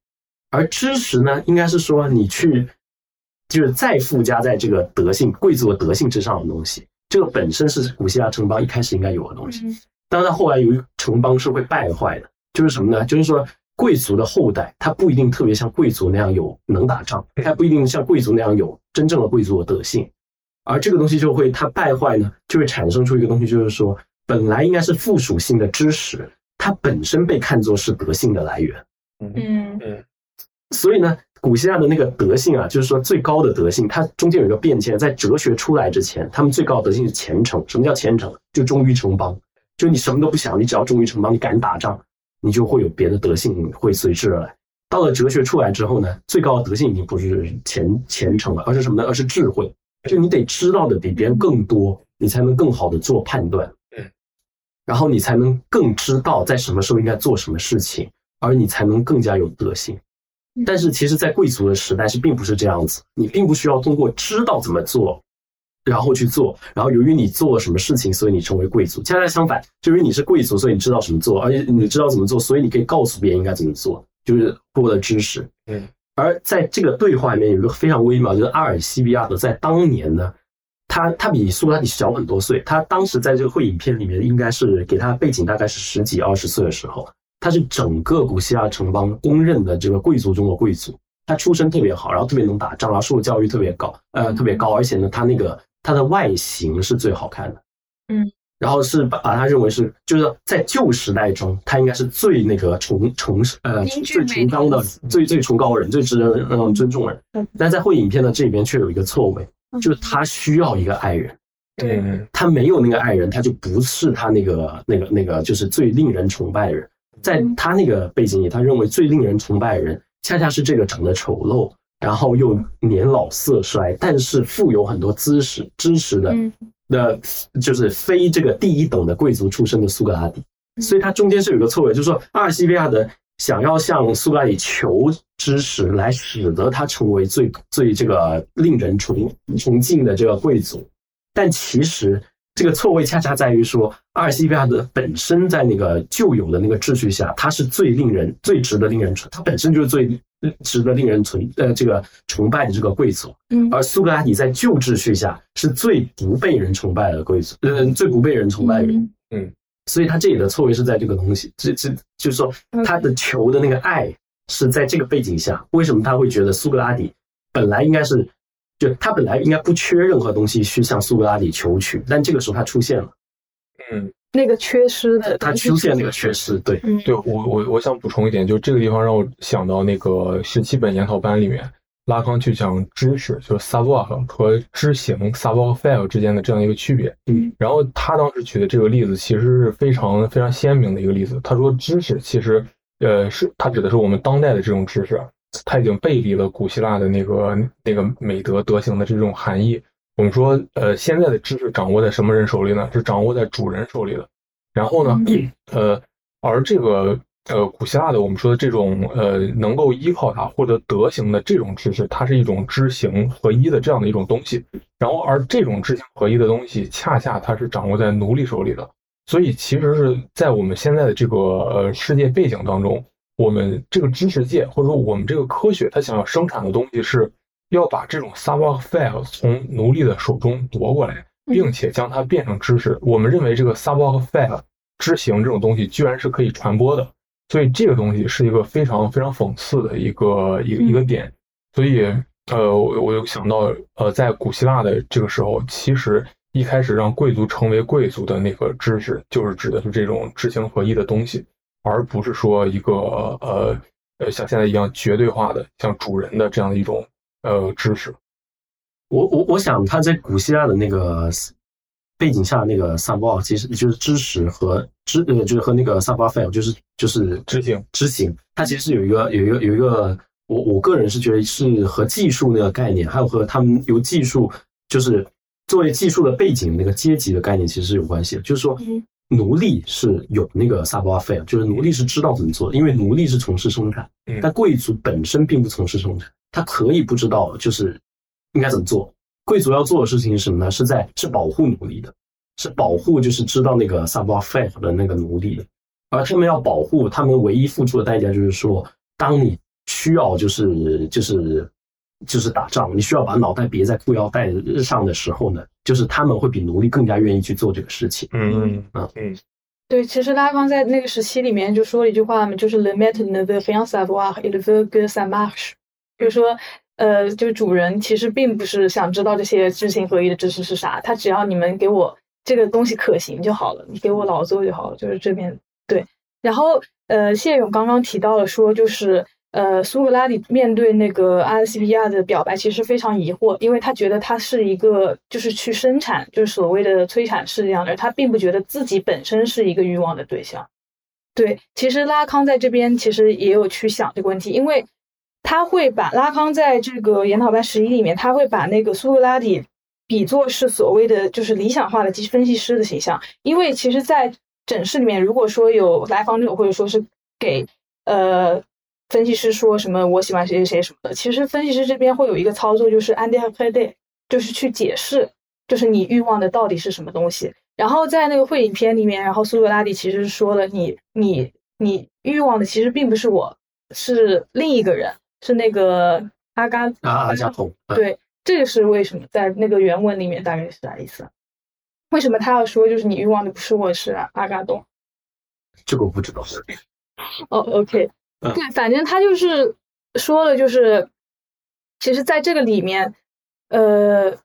S4: 而知识呢，应该是说你去就是再附加在这个德性贵族的德性之上的东西。这个本身是古希腊城邦一开始应该有的东西。当然，后来由于城邦是会败坏的，就是什么呢？就是说。贵族的后代，他不一定特别像贵族那样有能打仗，他不一定像贵族那样有真正的贵族的德性，而这个东西就会它败坏呢，就会产生出一个东西，就是说本来应该是附属性的知识，它本身被看作是德性的来源。
S2: 嗯
S4: 嗯，所以呢，古希腊的那个德性啊，就是说最高的德性，它中间有一个变迁，在哲学出来之前，他们最高的德性是虔诚。什么叫虔诚？就忠于城邦，就你什么都不想，你只要忠于城邦，你敢打仗。你就会有别的德性会随之而来。到了哲学出来之后呢，最高的德性已经不是虔虔诚了，而是什么呢？而是智慧。就你得知道的比别人更多，你才能更好的做判断。嗯，然后你才能更知道在什么时候应该做什么事情，而你才能更加有德性。但是其实，在贵族的时代是并不是这样子，你并不需要通过知道怎么做。然后去做，然后由于你做了什么事情，所以你成为贵族。恰恰相反，就因为你是贵族，所以你知道怎么做，而且你知道怎么做，所以你可以告诉别人应该怎么做，就是获得知识。
S3: 嗯。
S4: 而在这个对话里面有一个非常微妙，就是阿尔西比亚德在当年呢，他他比苏格拉底小很多岁，他当时在这个会影片里面应该是给他背景大概是十几二十岁的时候，他是整个古希腊城邦公认的这个贵族中的贵族，他出身特别好，然后特别能打仗，然后受教育特别高，呃，特别高，而且呢，他那个。他的外形是最好看的，
S2: 嗯，
S4: 然后是把把他认为是，就是在旧时代中，他应该是最那个崇崇呃最崇高的最最崇高的人，最值得嗯。尊重的人。但在会影片的这边却有一个错位，就是他需要一个爱人，
S2: 对。
S4: 他没有那个爱人，他就不是他那个那个那个就是最令人崇拜的人。在他那个背景里，他认为最令人崇拜的人，恰恰是这个长得丑陋。然后又年老色衰，但是富有很多知识知识的，的，就是非这个第一等的贵族出身的苏格拉底，所以他中间是有个错位，就是说阿尔西比亚德想要向苏格拉底求知识，来使得他成为最最这个令人崇崇敬的这个贵族，但其实。这个错位恰恰在于说，阿尔西比亚的本身在那个旧有的那个秩序下，它是最令人、最值得令人崇，它本身就是最值得令人崇呃这个崇拜的这个贵族。
S2: 嗯，
S4: 而苏格拉底在旧秩序下是最不被人崇拜的贵族，呃，最不被人崇拜的人。
S3: 嗯，
S4: 所以他这里的错位是在这个东西，这这就是说他的求的那个爱是在这个背景下，为什么他会觉得苏格拉底本来应该是。就他本来应该不缺任何东西去向苏格拉底求取，但这个时候他出现了，
S3: 嗯，
S2: 那个缺失的，
S4: 他出现那个缺失，对，
S3: 对我我我想补充一点，就这个地方让我想到那个十七本研讨班里面，拉康去讲知识，就是 savoir 和知行 savoir faire 之间的这样一个区别，
S2: 嗯，
S3: 然后他当时举的这个例子其实是非常非常鲜明的一个例子，他说知识其实，呃，是他指的是我们当代的这种知识。他已经背离了古希腊的那个那个美德德行的这种含义。我们说，呃，现在的知识掌握在什么人手里呢？是掌握在主人手里的。然后呢，
S2: 嗯 *clears throat*
S3: 呃，而这个呃古希腊的我们说的这种呃能够依靠它获得德行的这种知识，它是一种知行合一的这样的一种东西。然后而这种知行合一的东西，恰恰它是掌握在奴隶手里的。所以其实是在我们现在的这个呃世界背景当中，我们这个知识界或者说我们这个科学，它想要生产的东西是要把这种 savoir faire 从奴隶的手中夺过来，并且将它变成知识。我们认为这个 savoir faire 知行这种东西居然是可以传播的，所以这个东西是一个非常非常讽刺的一个一个一个点。所以呃，我我就想到呃，在古希腊的这个时候，其实。一开始让贵族成为贵族的那个知识，就是指的是这种知行合一的东西，而不是说一个呃呃像现在一样绝对化的像主人的这样的一种呃知识。
S4: 我我我想他在古希腊的那个背景下，那个萨博尔其实就是知识和知呃就是和那个萨博尔 fail 就是就是
S3: 知行
S4: 知行，它其实是有一个有一个有一个我我个人是觉得是和技术那个概念，还有和他们由技术就是。作为技术的背景，那个阶级的概念其实是有关系的。就是说，奴隶是有那个 savoir faire，就是奴隶是知道怎么做的，因为奴隶是从事生产，但贵族本身并不从事生产，他可以不知道就是应该怎么做。贵族要做的事情是什么呢？是在是保护奴隶的，是保护就是知道那个 savoir faire 的那个奴隶的，而他们要保护，他们唯一付出的代价就是说，当你需要就是就是。就是打仗，你需要把脑袋别在裤腰带上的时候呢，就是他们会比奴隶更加愿意去做这个事情。
S3: 嗯
S4: 嗯
S3: 嗯，
S2: 对，其实拉康在那个时期里面就说了一句话嘛，就是 “le maître ne veut rien savoir, il veut que ça marche”，就是说，呃，就是主人其实并不是想知道这些知行合一的知识是啥，他只要你们给我这个东西可行就好了，你给我劳作就好了，就是这边对。然后，呃，谢勇刚刚提到了说，就是。呃，苏格拉底面对那个阿尔西比亚的表白，其实非常疑惑，因为他觉得他是一个就是去生产，就是所谓的催产士这样的，他并不觉得自己本身是一个欲望的对象。对，其实拉康在这边其实也有去想这个问题，因为他会把拉康在这个研讨班十一里面，他会把那个苏格拉底比作是所谓的就是理想化的机分析师的形象，因为其实，在诊室里面，如果说有来访者或者说是给呃。分析师说什么？我喜欢谁谁谁什么的。其实分析师这边会有一个操作，就是 and have play，就是去解释，就是你欲望的到底是什么东西。然后在那个会影片里面，然后苏格拉底其实说了，你你你欲望的其实并不是我，是另一个人，是那个阿嘎
S4: 阿阿加统。
S2: 对，这个是为什么？在那个原文里面大概是啥意思？为什么他要说就是你欲望的不是我，是阿嘎东？
S4: 这个我不知道。
S2: 哦对，反正他就是说了，就是其实在这个里面，呃，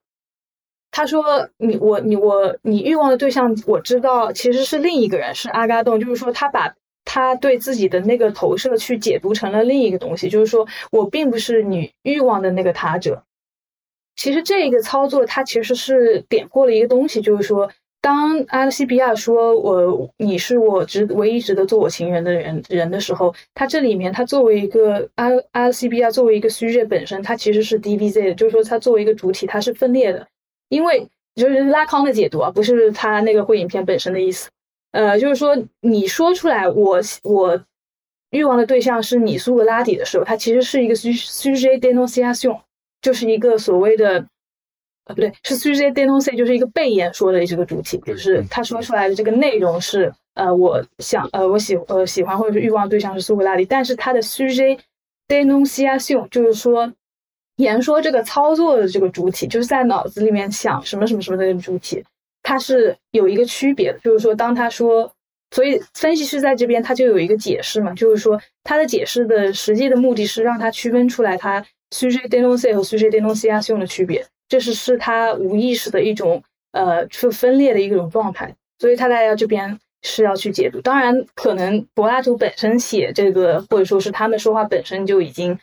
S2: 他说你我你我你欲望的对象，我知道其实是另一个人，是阿嘎洞，就是说他把他对自己的那个投射去解读成了另一个东西，就是说我并不是你欲望的那个他者。其实这一个操作，它其实是点破了一个东西，就是说。当阿西比亚说我你是我值唯一值得做我情人的人人的时候，他这里面他作为一个阿阿西比亚作为一个虚界本身，它其实是 DBZ 的，就是说它作为一个主体，它是分裂的。因为就是拉康的解读啊，不是他那个会影片本身的意思。呃，就是说你说出来我我欲望的对象是你苏格拉底的时候，它其实是一个虚虚界 denunciation，就是一个所谓的。不对，是 sujet dénoncé，就是一个被言说的这个主体，就是他说出来的这个内容是，呃，我想，呃，我喜，呃，喜欢或者是欲望对象是苏格拉底，但是他的 sujet dénonciation，就是说言说这个操作的这个主体，就是在脑子里面想什么什么什么的主体，它是有一个区别的，就是说当他说，所以分析师在这边他就有一个解释嘛，就是说他的解释的实际的目的是让他区分出来他 sujet dénoncé 和 sujet dénonciation 的区别。这是是他无意识的一种呃，是分裂的一种状态，所以他在这边是要去解读。当然，可能柏拉图本身写这个，或者说是他们说话本身就已经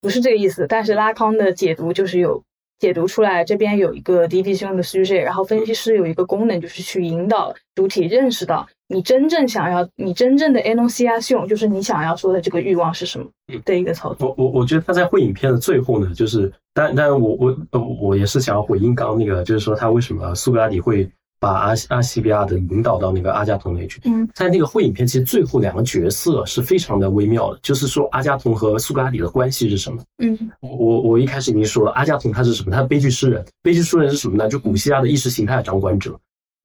S2: 不是这个意思。但是拉康的解读就是有解读出来，这边有一个 division 的 sujet，然后分析师有一个功能就是去引导主体认识到你真正想要，你真正的 enunciation，就是你想要说的这个欲望是什么的一个操作。
S4: 我我我觉得他在会影片的最后呢，就是。但但我我我也是想要回应刚刚那个，就是说他为什么苏格拉底会把阿阿西比亚的引导到那个阿加同那去。
S2: 嗯，
S4: 在那个会影片，其实最后两个角色是非常的微妙的，就是说阿加同和苏格拉底的关系是什么？
S2: 嗯
S4: 我我我一开始已经说了，阿加同他是什么？他是悲剧诗人。悲剧诗人是什么呢？就古希腊的意识形态的掌管者。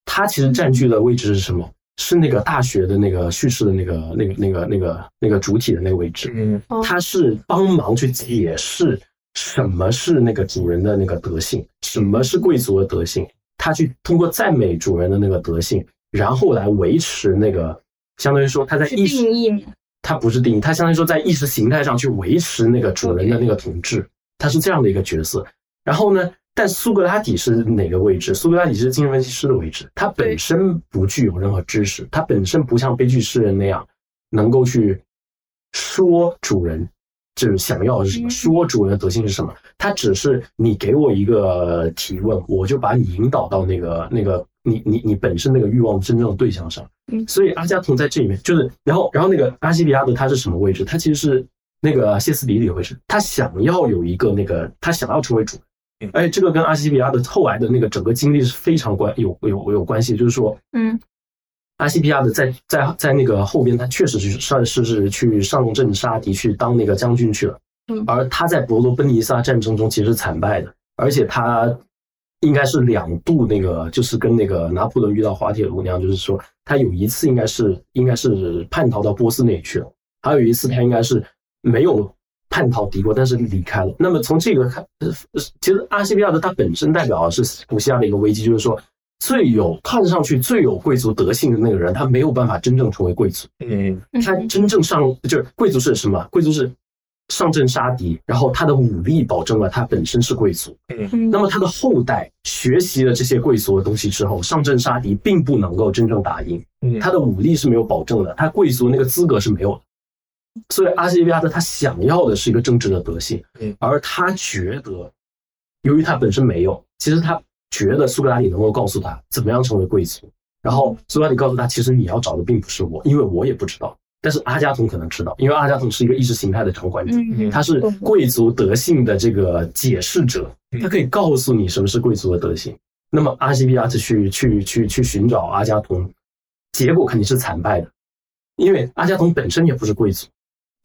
S4: 他其实占据的位置是什么？是那个大学的那个叙事的那个那个那个那个那个主体的那个位置。
S3: 嗯
S2: 哦
S4: 他是帮忙去解释什么是那个主人的那个德性，什么是贵族的德性。他去通过赞美主人的那个德性，然后来维持那个，相当于说他在意识
S2: 定义嘛，
S4: 它不是定义，他相当于说在意识形态上去维持那个主人的那个统治，他是这样的一个角色。然后呢，但苏格拉底是哪个位置？苏格拉底是精神分析师的位置，他本身不具有任何知识，他本身不像悲剧诗人那样能够去说主人就是想要是什么，
S2: 嗯
S4: 说主人的德性是什么。他只是你给我一个提问，我就把你引导到那个那个你你你本身那个欲望真正的对象上。
S2: 嗯
S4: 所以阿加同在这里面就是，然后然后那个阿西比亚德他是什么位置？他其实是那个歇斯底里的位置，他想要有一个那个他想要成为主
S3: 嗯。
S4: 哎，这个跟阿西比亚的后来的那个整个经历是非常关有有有关系，就是说，
S2: 嗯。
S4: 阿西比亚的在在在那个后边，他确实是上是是去上阵杀敌，去当那个将军去了。
S2: 嗯。
S4: 而他在伯罗奔尼撒战争中其实是惨败的，而且他应该是两度那个，就是跟那个拿破仑遇到滑铁卢那样，就是说他有一次应该是应该是叛逃到波斯那里去了，还有一次他应该是没有叛逃敌国，但是离开了。那么从这个看，呃其实阿西比亚德它本身代表的是古希腊的一个危机，就是说最有看上去最有贵族德性的那个人，他没有办法真正成为贵族。
S3: 嗯
S4: 他真正上就是贵族是什么？贵族是上阵杀敌，然后他的武力保证了他本身是贵族。
S2: 嗯
S4: 那么他的后代学习了这些贵族的东西之后，上阵杀敌并不能够真正打赢，
S3: 嗯，
S4: 他的武力是没有保证的，他贵族那个资格是没有的。所以阿西比亚德他想要的是一个政治的德性
S3: 嗯，
S4: 而他觉得，由于他本身没有，其实他觉得苏格拉底能够告诉他怎么样成为贵族。然后苏格拉底告诉他，其实你要找的并不是我，因为我也不知道。但是阿加同可能知道，因为阿加同是一个意识形态的掌管者，
S2: 嗯
S4: 他是贵族德性的这个解释者
S3: 嗯，
S4: 他可以告诉你什么是贵族的德性。那么阿西比亚斯去去去去寻找阿加同，结果肯定是惨败的，因为阿加同本身也不是贵族，
S2: 嗯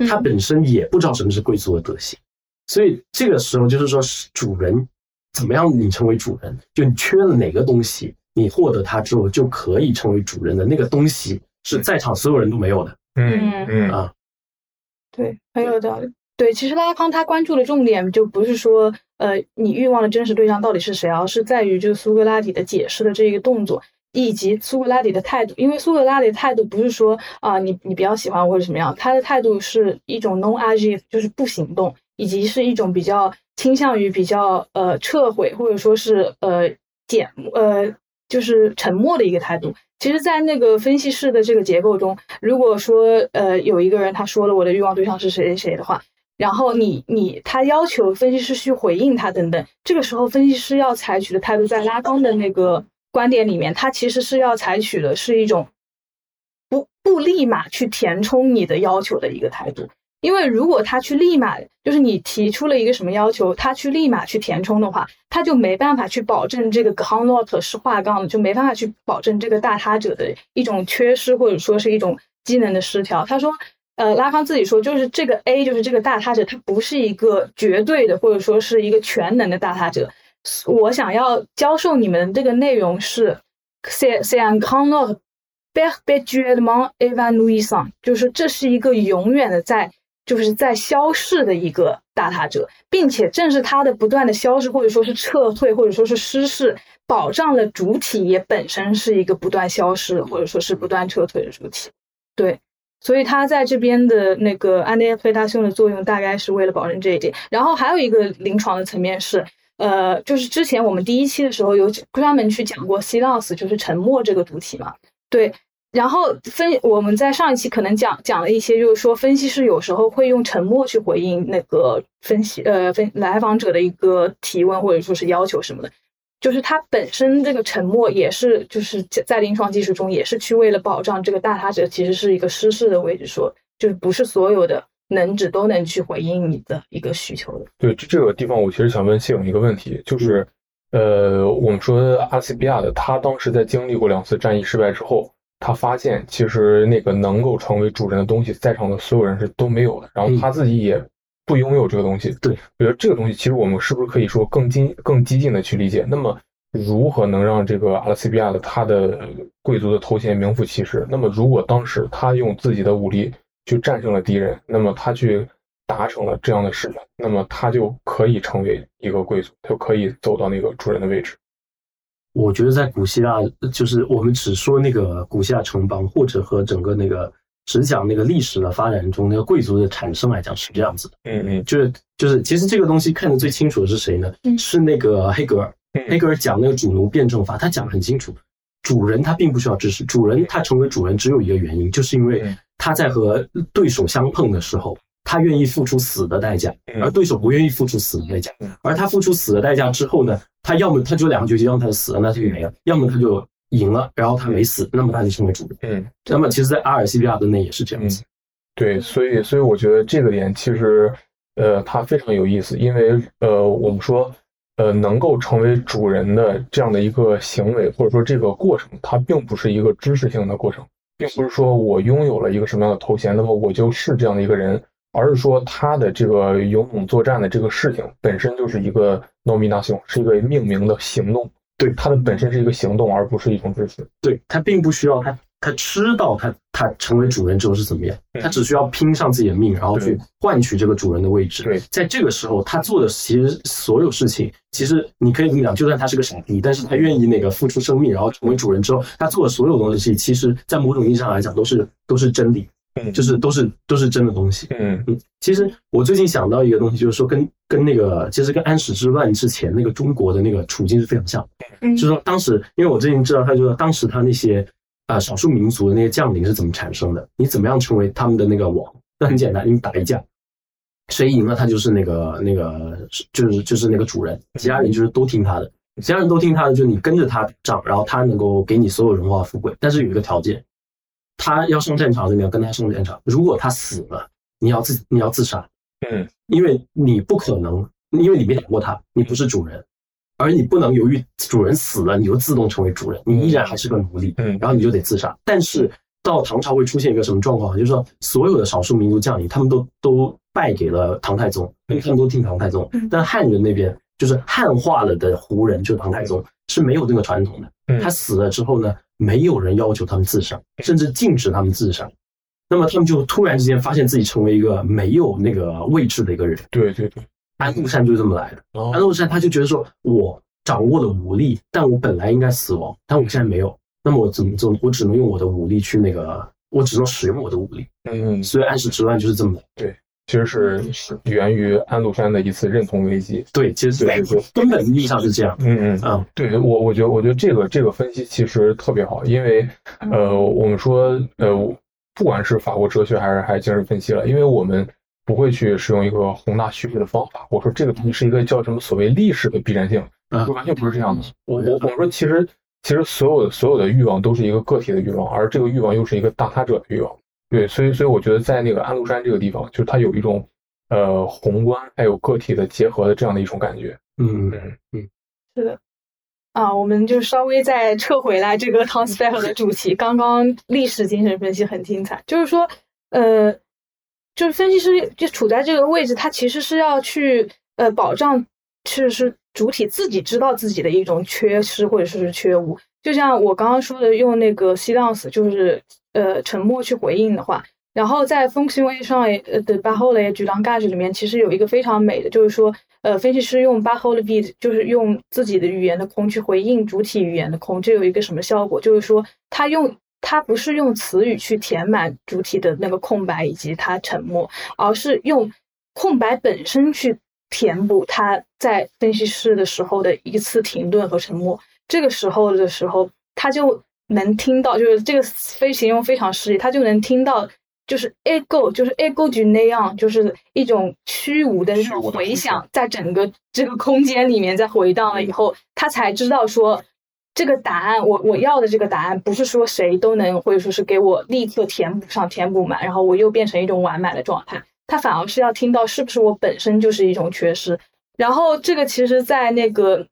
S4: 他本身也不知道什么是贵族的德行，所以这个时候就是说，主人怎么样你成为主人，就你缺了哪个东西，你获得它之后就可以成为主人的那个东西，是在场所有人都没有的。
S3: 嗯嗯。
S4: 啊。
S2: 对，很有道理。对，其实拉康他关注的重点就不是说，呃，你欲望的真实对象到底是谁，而是在于就是苏格拉底的解释的这一个动作，以及苏格拉底的态度。因为苏格拉底的态度不是说啊、你你比较喜欢我或者什么样，他的态度是一种 non agit，就是不行动，以及是一种比较倾向于比较呃撤回或者说是呃减呃就是沉默的一个态度。其实，在那个分析式的这个结构中，如果说呃有一个人他说了我的欲望对象是谁谁谁的话，然后你你他要求分析师去回应他等等，这个时候分析师要采取的态度，在拉康的那个观点里面，他其实是要采取的是一种不不立马去填充你的要求的一个态度。因为如果他去立马，就是你提出了一个什么要求，他去立马去填充的话，他就没办法去保证这个 connot 是画杠的，就没办法去保证这个大他者的一种缺失或者说是一种机能的失调。他说，呃，拉康自己说，就是这个 A 就是这个大他者，他不是一个绝对的或者说是一个全能的大他者。我想要教授你们的这个内容是 c'est un connote perpétuellement évanouissant，就是这是一个永远的在就是在消逝的一个大他者，并且正是他的不断的消失或者说是撤退或者说是失势，保障了主体也本身是一个不断消失或者说是不断撤退的主体。对，所以他在这边的那个安内菲他修的作用，大概是为了保证这一点。然后还有一个临床的层面是。呃，就是之前我们第一期的时候有专门去讲过 silence，就是沉默这个主体嘛。对，然后分我们在上一期可能讲讲了一些，就是说分析师有时候会用沉默去回应那个分析呃分来访者的一个提问或者说是要求什么的，就是它本身这个沉默也是就是在临床技术中也是去为了保障这个大他者其实是一个失势的位置，说就是不是所有的能指都能去回应你的一个需求的。
S3: 对，这这个地方我其实想问谢勇一个问题，就是呃，我们说阿西比亚的，他当时在经历过两次战役失败之后，他发现其实那个能够成为主人的东西，在场的所有人是都没有的，然后他自己也不拥有这个东西。
S4: 对，
S3: 我觉得这个东西其实我们是不是可以说更激更激进的去理解？那么如何能让这个阿拉西比亚的他的贵族的头衔名副其实？那么如果当时他用自己的武力去战胜了敌人，那么他去达成了这样的事情，那么他就可以成为一个贵族，他就可以走到那个主人的位置。
S4: 我觉得在古希腊，就是我们只说那个古希腊城邦，或者和整个那个只讲那个历史的发展中那个贵族的产生来讲是这样子的。
S3: 嗯嗯
S4: 就是就是，其实这个东西看得最清楚的是谁呢？
S2: 嗯
S4: 是那个黑格尔。
S3: 嗯
S4: 黑格尔讲那个主奴辩证法，他讲得很清楚，主人他并不需要知识，主人他成为主人只有一个原因，就是因为
S3: 嗯
S4: 他在和对手相碰的时候，他愿意付出死的代价，
S3: 嗯
S4: 而对手不愿意付出死的代价
S3: 嗯。
S4: 而他付出死的代价之后呢，他要么他就两个结局，要么他死了，那他就没了；要么他就赢了，然后他没死，那么他就成为主人。
S3: 嗯，
S4: 那么其实，在阿尔西比亚的内也是这样子。
S3: 对，所以所以我觉得这个点其实呃它非常有意思，因为呃我们说呃能够成为主人的这样的一个行为或者说这个过程，它并不是一个知识性的过程，并不是说我拥有了一个什么样的头衔，那么我就是这样的一个人，而是说他的这个勇猛作战的这个事情本身就是一个 nomination，是一个命名的行动。对，它的本身是一个行动，而不是一种知识。
S4: 对他并不需要他他知道他他成为主人之后是怎么样，
S3: 嗯
S4: 他只需要拼上自己的命，然后去换取这个主人的位置。
S3: 对，
S4: 在这个时候，他做的其实所有事情，其实你可以这么讲，就算他是个傻逼，但是他愿意那个付出生命，然后成为主人之后，他做的所有东西，其实在某种意义上来讲，都是都是真理，
S3: 嗯
S4: 就是都是都是真的东西。
S3: 嗯
S4: 嗯，其实我最近想到一个东西，就是说跟跟那个，其实跟安史之乱之前那个中国的那个处境是非常像的。
S2: 嗯
S4: 就是说当时，因为我最近知道，他就说当时他那些啊、呃少数民族的那些将领是怎么产生的，你怎么样成为他们的那个王？那很简单，你打一架，谁赢了他就是那个那个就是就是那个主人，其他人就是都听他的，其他人都听他的，就是你跟着他打仗，然后他能够给你所有荣华富贵，但是有一个条件，他要上战场，你要跟他上战场，如果他死了，你要自你要自杀，
S3: 嗯。
S4: 因为你不可能，因为你没打过他，你不是主人，而你不能由于主人死了，你就自动成为主人，你依然还是个奴隶，
S3: 嗯
S4: 然后你就得自杀。但是到唐朝会出现一个什么状况？就是说，所有的少数民族将领，他们都都败给了唐太宗，因为他们都听唐太宗
S2: 嗯。
S4: 但汉人那边，就是汉化了的胡人，就是唐太宗，是没有这个传统的。
S3: 嗯
S4: 他死了之后呢，没有人要求他们自杀，甚至禁止他们自杀。那么他们就突然之间发现自己成为一个没有那个位置的一个人。
S3: 对对对。
S4: 安禄山就是这么来的。
S3: 哦
S4: 安禄山他就觉得说，我掌握了武力，但我本来应该死亡，但我现在没有，那么我怎么做？我只能用我的武力去那个，我只能使用我的武力。
S3: 嗯，
S4: 所以安史之乱就是这么来。
S3: 其实是是源于安禄山的一次认同危机。
S4: 对，其实
S3: 对对
S4: 根本意义上是这样。
S3: 嗯嗯，
S4: 嗯、
S3: 对我我觉得我觉得这个这个分析其实特别好，因为呃我们说呃不管是法国哲学还是还是精神分析了，因为我们不会去使用一个宏大叙事的方法，我说这个东西是一个叫什么所谓历史的必然性，
S4: 啊
S3: 就完全不是这样的。我我我说其实其实所有的所有的欲望都是一个个体的欲望，而这个欲望又是一个大他者的欲望。对，所以所以我觉得在那个安禄山这个地方，就是它有一种呃宏观还有个体的结合的这样的一种感觉。
S4: 嗯
S3: 嗯
S2: 是的。啊，我们就稍微再撤回来这个 *laughs* Tom Spell 的主题。刚刚历史精神分析很精彩，就是说，呃，就是分析师就处在这个位置，他其实是要去呃保障，是是主体自己知道自己的一种缺失或者是缺无。就像我刚刚说的，用那个 silence 就是呃沉默去回应的话，然后在风行为上呃的巴后雷举浪盖里面，其实有一个非常美的，就是说。呃，分析师用巴后的 beat，就是用自己的语言的空去回应主体语言的空，这有一个什么效果？就是说，他用他不是用词语去填满主体的那个空白以及他沉默，而是用空白本身去填补他在分析师的时候的一次停顿和沉默。这个时候的时候，他就能听到，就是这个非形容非常诗意，他就能听到。就是 echo，就是 echo 就那样，就是一种虚无的那种回响，在整个这个空间里面在回荡了以后，他才知道说这个答案，我我要的这个答案，不是说谁都能，或者说是给我立刻填补上、填补满，然后我又变成一种完满的状态。他反而是要听到是不是我本身就是一种缺失。然后这个其实，在那个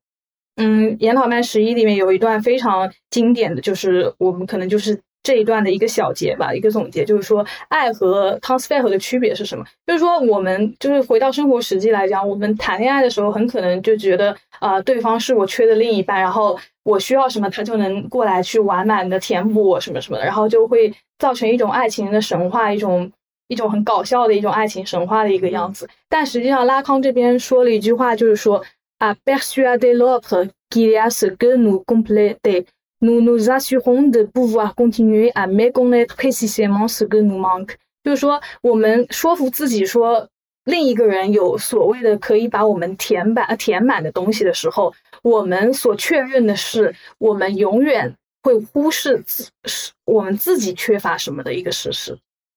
S2: 嗯，研讨班十一里面有一段非常经典的就是我们可能就是这一段的一个小结吧，一个总结，就是说爱和 t a n s f e r 的区别是什么？就是说我们就是回到生活实际来讲，我们谈恋爱的时候很可能就觉得啊、对方是我缺的另一半，然后我需要什么他就能过来去完满的填补我什么什么的，然后就会造成一种爱情的神话，一种一种很搞笑的一种爱情神话的一个样子。但实际上拉康这边说了一句话，就是说。啊 persuader l'autre qu'il y a ce que nous complète, nous nous assurons de pouvoir continuer à méconnaître précisément ce que nous manque。就是说，我们说服自己说另一个人有所谓的可以把我们填满、填满的东西的时候，我们所确认的是，我们永远会忽视自是我们自己缺乏什么的一个事实。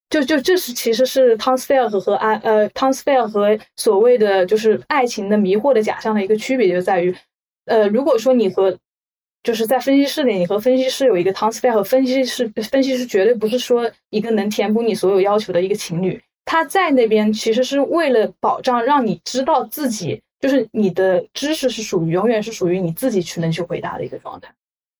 S2: 就就这是其实是汤斯菲尔和和爱呃汤斯菲尔和所谓的就是爱情的迷惑的假象的一个区别就在于，呃如果说你和就是在分析师里，你和分析师有一个汤斯菲尔和分析师，分析师绝对不是说一个能填补你所有要求的一个情侣，他在那边其实是为了保障让你知道自己就是你的知识是属于永远是属于你自己去能去回答的一个状态。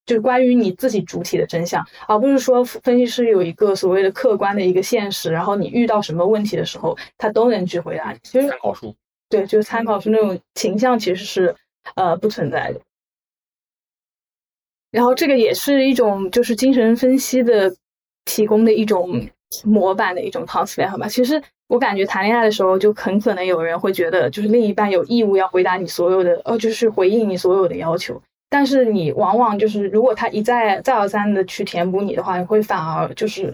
S2: 就是关于你自己主体的真相，而不是说分析师有一个所谓的客观的一个现实，然后你遇到什么问题的时候，他都能去回答你。其实
S3: 参考书，
S2: 对，就是参考书那种倾向其实是呃不存在的。然后这个也是一种就是精神分析的提供的一种模板的一种 e r 吧。其实我感觉谈恋爱的时候，就很可能有人会觉得，就是另一半有义务要回答你所有的，呃，就是回应你所有的要求。但是你往往就是，如果他一再再而三的去填补你的话，你会反而就是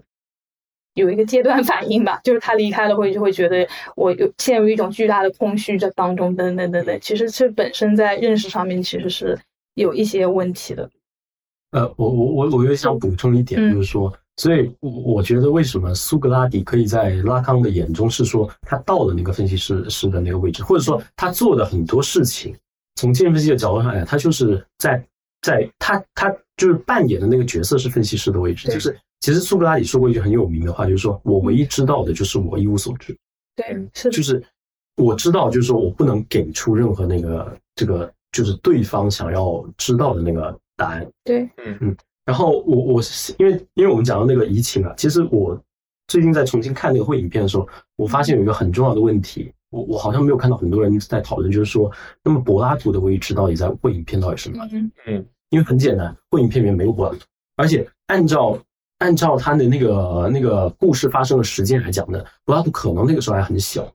S2: 有一个阶段 *laughs* 反应吧，就是他离开了会就会觉得我有陷入一种巨大的空虚这当中，等等等等。其实这本身在认识上面其实是有一些问题的。
S4: 呃，我我我我又想补充一点，
S2: 嗯。
S4: 就是说，所以我我觉得为什么苏格拉底可以在拉康的眼中是说他到了那个分析师师的那个位置，或者说他做的很多事情，从精神分析的角度上来，他就是在在他他就是扮演的那个角色是分析师的位置，就是其实苏格拉底说过一句很有名的话，就是说我唯一知道的就是我一无所知，
S2: 对，是的。
S4: 就，是我知道，就是说我不能给出任何那个这个就是对方想要知道的那个答案。
S2: 对，嗯嗯
S4: 然后我我是因为因为我们讲到那个移情啊，其实我最近在重新看那个会影片的时候，我发现有一个很重要的问题，我我好像没有看到很多人在讨论，就是说，那么柏拉图的位置到底在会影片到底是哪里？
S2: 嗯
S3: 嗯
S4: 因为很简单，会影片里面没有柏拉图，而且按照按照他的那个那个故事发生的时间来讲呢，柏拉图可能那个时候还很小，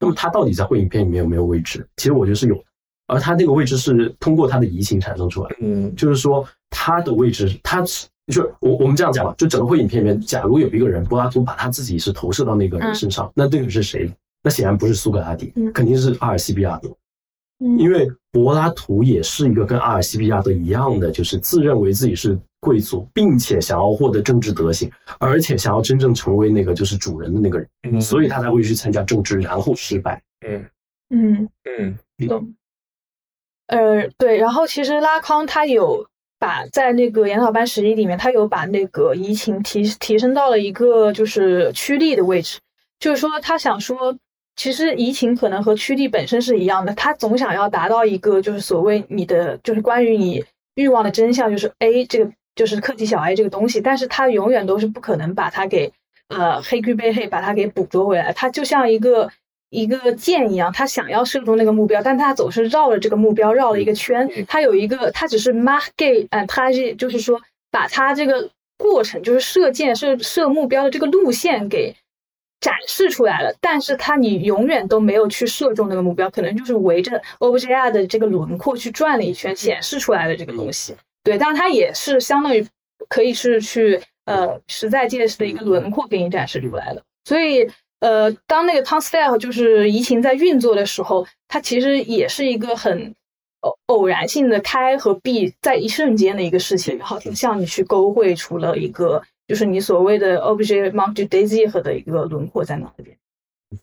S4: 那么他到底在会影片里面有没有位置？其实我觉得是有的，而他那个位置是通过他的移情产生出来的。
S3: 嗯
S4: 就是说他的位置，他就是我我们这样讲吧，就整个会影片里面，假如有一个人柏拉图把他自己是投射到那个人身上，那这个人是谁？那显然不是苏格拉底，
S2: 嗯
S4: 肯定是阿尔西比亚德，
S2: 嗯
S4: 因为柏拉图也是一个跟阿尔西比亚德一样的，就是自认为自己是贵族，并且想要获得政治德行，而且想要真正成为那个就是主人的那个人，
S3: 嗯，
S4: 所以他才会去参加政治，然后失败。
S3: 嗯
S2: 嗯。
S3: 嗯
S2: 懂。呃，对，然后其实拉康他有把在那个研讨班十一里面，他有把那个移情提提升到了一个就是趋利的位置，就是说他想说，其实移情可能和趋利本身是一样的，他总想要达到一个就是所谓你的就是关于你欲望的真相，就是 A 这个就是客体小 a 这个东西，但是他永远都是不可能把它给呃黑龟背黑把它给捕捉回来，它就像一个。一个箭一样，他想要射中那个目标，但他总是绕了这个目标绕了一个圈。他有一个，他只是 mark gate，嗯，他是就是说把他这个过程，就是射箭射射目标的这个路线给展示出来了。但是他你永远都没有去射中那个目标，可能就是围着 OBJ 的这个轮廓去转了一圈，显示出来的这个东西。对，但它也是相当于可以是去呃实在界的一个轮廓给你展示出来的，所以。呃，当那个 t o n s f e l 就是移情在运作的时候，它其实也是一个很偶偶然性的开和闭在一瞬间的一个事情，然后向你去勾绘出了一个就是你所谓的 object mount to daisy 和的一个轮廓在那边。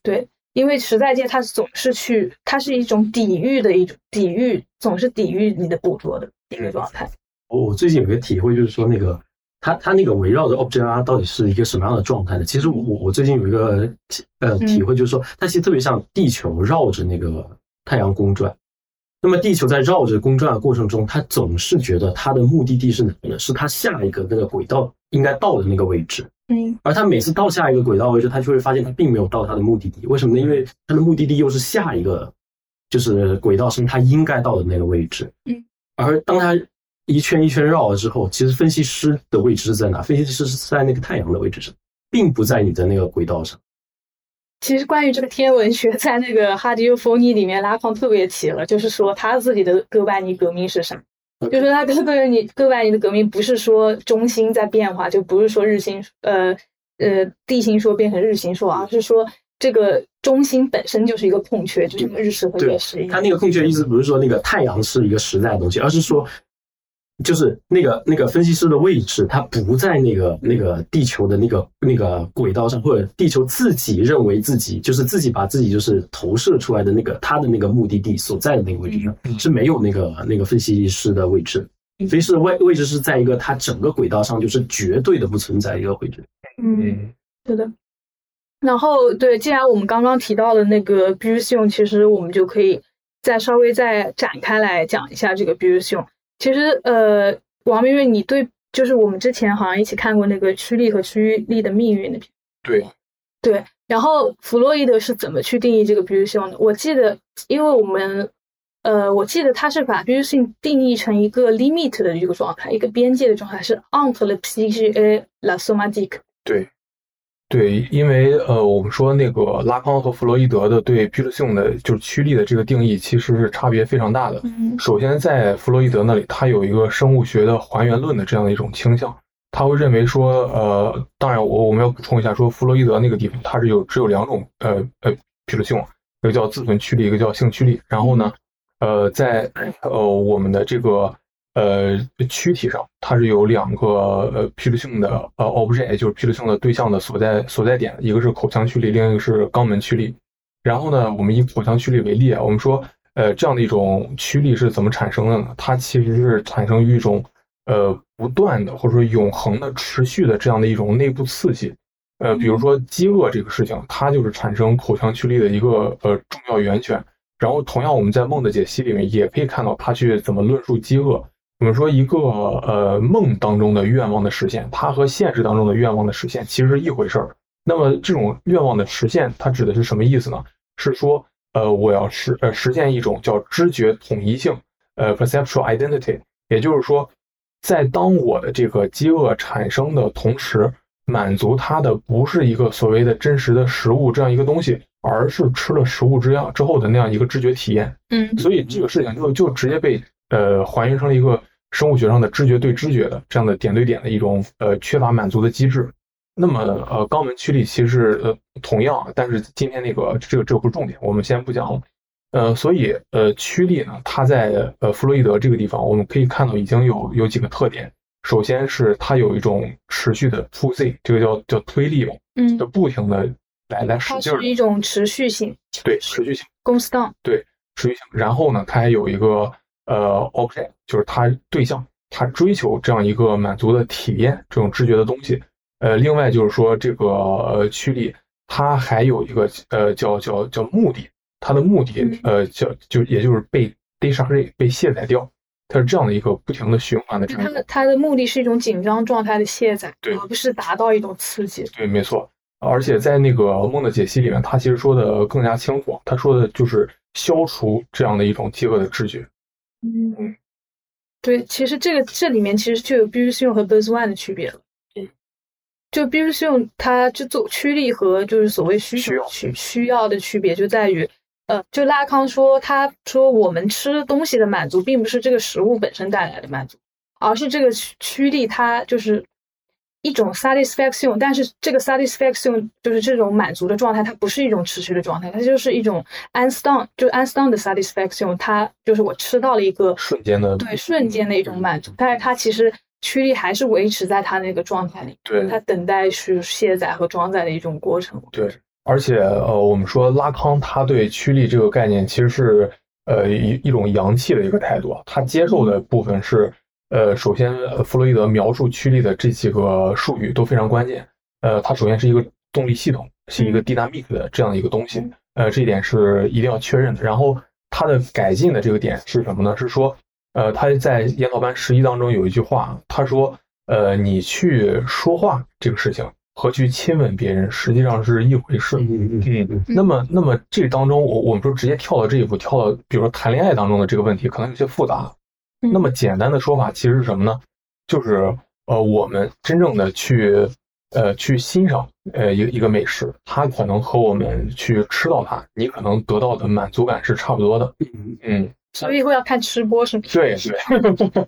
S2: 对，因为实在界它总是去，它是一种抵御的一种抵御，总是抵御你的捕捉的一个状态。
S4: 我我最近有个体会，就是说那个它它那个围绕着 Object R 到底是一个什么样的状态呢？其实我我我最近有一个呃体会，就是说它其实特别像地球绕着那个太阳公转。那么地球在绕着公转的过程中，它总是觉得它的目的地是哪呢？是它下一个那个轨道应该到的那个位置。
S2: 嗯
S4: 而它每次到下一个轨道位置，它就会发现它并没有到它的目的地。为什么呢？因为它的目的地又是下一个，就是轨道上它应该到的那个位置。
S2: 嗯。
S4: 而当它一圈一圈绕了之后，其实分析师的位置是在哪？分析师是在那个太阳的位置上，并不在你的那个轨道上。
S2: 其实关于这个天文学，在那个《哈迪欧风尼》里面，拉康特别提了，就是说他自己的哥白尼革命是啥？就是他哥白尼哥白尼的革命不是说中心在变化，就不是说日心呃呃地心说变成日心说，而是说这个中心本身就是一个空缺，就是日食和月食一样。
S4: 它那个空缺意思不是说那个太阳是一个实在的东西，而是说，就是那个那个分析师的位置，它不在那个那个地球的那个那个轨道上，或者地球自己认为自己就是自己把自己就是投射出来的那个他的那个目的地所在的那个位置上，是没有那个那个分析师的位置。分析师的位位置是在一个它整个轨道上就是绝对的不存在一个位置。
S2: 嗯，是的。然后对，既然我们刚刚提到的那个 b u s i o n 其实我们就可以再稍微再展开来讲一下这个 b u s i o n 其实呃，王明月，你对就是我们之前好像一起看过那个趋利和趋利的命运那篇。
S3: 对
S2: 对，然后弗洛伊德是怎么去定义这个 b u r s i o n 的？我记得，因为我们呃，我记得他是把 b u r s i o n 定义成一个 limit 的一个状态，一个边界的状态，是 entre le psyché et la somatique。
S3: 对对，因为呃，我们说那个拉康和弗洛伊德的对毕ル性的就是驱力的这个定义，其实是差别非常大的。
S2: 嗯
S3: 首先，在弗洛伊德那里，他有一个生物学的还原论的这样的一种倾向，他会认为说，呃，当然我我们要补充一下，说弗洛伊德那个地方它是有只有两种呃呃毕ル性，一个叫自存驱力，一个叫性驱力。然后呢，呃，在呃我们的这个呃躯体上，它是有两个呃批流性的呃 object，就是批流性的对象的所在所在点，一个是口腔驱力，另一个是肛门驱力。然后呢，我们以口腔驱力为例啊，我们说呃这样的一种驱力是怎么产生的呢？它其实是产生于一种呃不断的或者说永恒的、持续的这样的一种内部刺激。呃，比如说饥饿这个事情，它就是产生口腔驱力的一个呃重要源泉。然后同样，我们在梦的解析里面也可以看到他去怎么论述饥饿。我们说一个呃梦当中的愿望的实现，它和现实当中的愿望的实现其实是一回事儿。那么这种愿望的实现，它指的是什么意思呢？是说呃我要实呃实现一种叫知觉统一性，呃 perceptual identity，也就是说，在当我的这个饥饿产生的同时，满足它的不是一个所谓的真实的食物这样一个东西，而是吃了食物之样之后的那样一个知觉体验。
S2: 嗯
S3: 所以这个事情就就直接被呃还原成了一个生物学上的知觉对知觉的这样的点对点的一种呃缺乏满足的机制。那么呃肛门驱力其实呃同样，但是今天那个这个这个不是重点，我们先不讲了。呃，所以呃驱力呢，它在呃弗洛伊德这个地方，我们可以看到已经有有几个特点。首先是它有一种持续的 push，这个叫叫推力吧，
S2: 嗯
S3: 就，不停的来来使劲儿
S2: 是，一种持续性
S3: 对持续性。
S2: constant。
S3: 持续性。然后呢，它还有一个呃 object，就是他对象，他追求这样一个满足的体验，这种知觉的东西。呃，另外就是说这个呃驱力，它还有一个呃叫叫叫目的，它的目的
S2: 嗯
S3: 呃叫就也就是被 décharger 被卸载掉，它是这样的一个不停的循环的
S2: 它的它的目的是一种紧张状态的卸载，
S3: 对
S2: 而不是达到一种刺激。
S3: 对，没错。而且在那个梦的解析里面，他其实说的更加清楚，他说的就是消除这样的一种饥饿的知觉。
S2: 嗯，对，其实这个这里面其实就有 b u r s i o n 和 b u z o n 的区别了。
S3: 嗯，
S2: 就 b u r s i o n 它就做驱力和就是所谓需求
S3: 需要。
S2: 需需要的区别就在于，呃，就拉康说，他说我们吃东西的满足并不是这个食物本身带来的满足，而是这个驱驱力它就是一种 satisfaction，但是这个 satisfaction 就是这种满足的状态，它不是一种持续的状态，它就是一种 unstun，就 unstun 的 satisfaction，它就是我吃到了一个
S3: 瞬间的
S2: 对瞬间的一种满足，但是它其实驱力还是维持在它那个状态里，
S3: 对。
S2: 它等待去卸载和装载的一种过程。
S3: 对，而且呃，我们说拉康他对驱力这个概念其实是呃一一种阳气的一个态度啊，他接受的部分是呃，首先呃弗洛伊德描述驱力的这几个术语都非常关键，呃，它首先是一个动力系统，是一个 dynamic 的这样的一个东西，呃，这一点是一定要确认的。然后它的改进的这个点是什么呢？是说，呃，他在研讨班十一当中有一句话，他说，呃，你去说话这个事情和去亲吻别人实际上是一回事。
S4: 嗯嗯
S3: 嗯，那么，那么这当中，我我们说直接跳到这一步，跳到比如说谈恋爱当中的这个问题，可能有些复杂。
S2: 嗯
S3: 那么简单的说法其实是什么呢？就是呃，我们真正的去呃去欣赏呃一个一个美食，它可能和我们去吃到它，你可能得到的满足感是差不多的。
S4: 嗯，
S3: 嗯，
S2: 所以后要看吃播是吗？
S3: 对对，*laughs*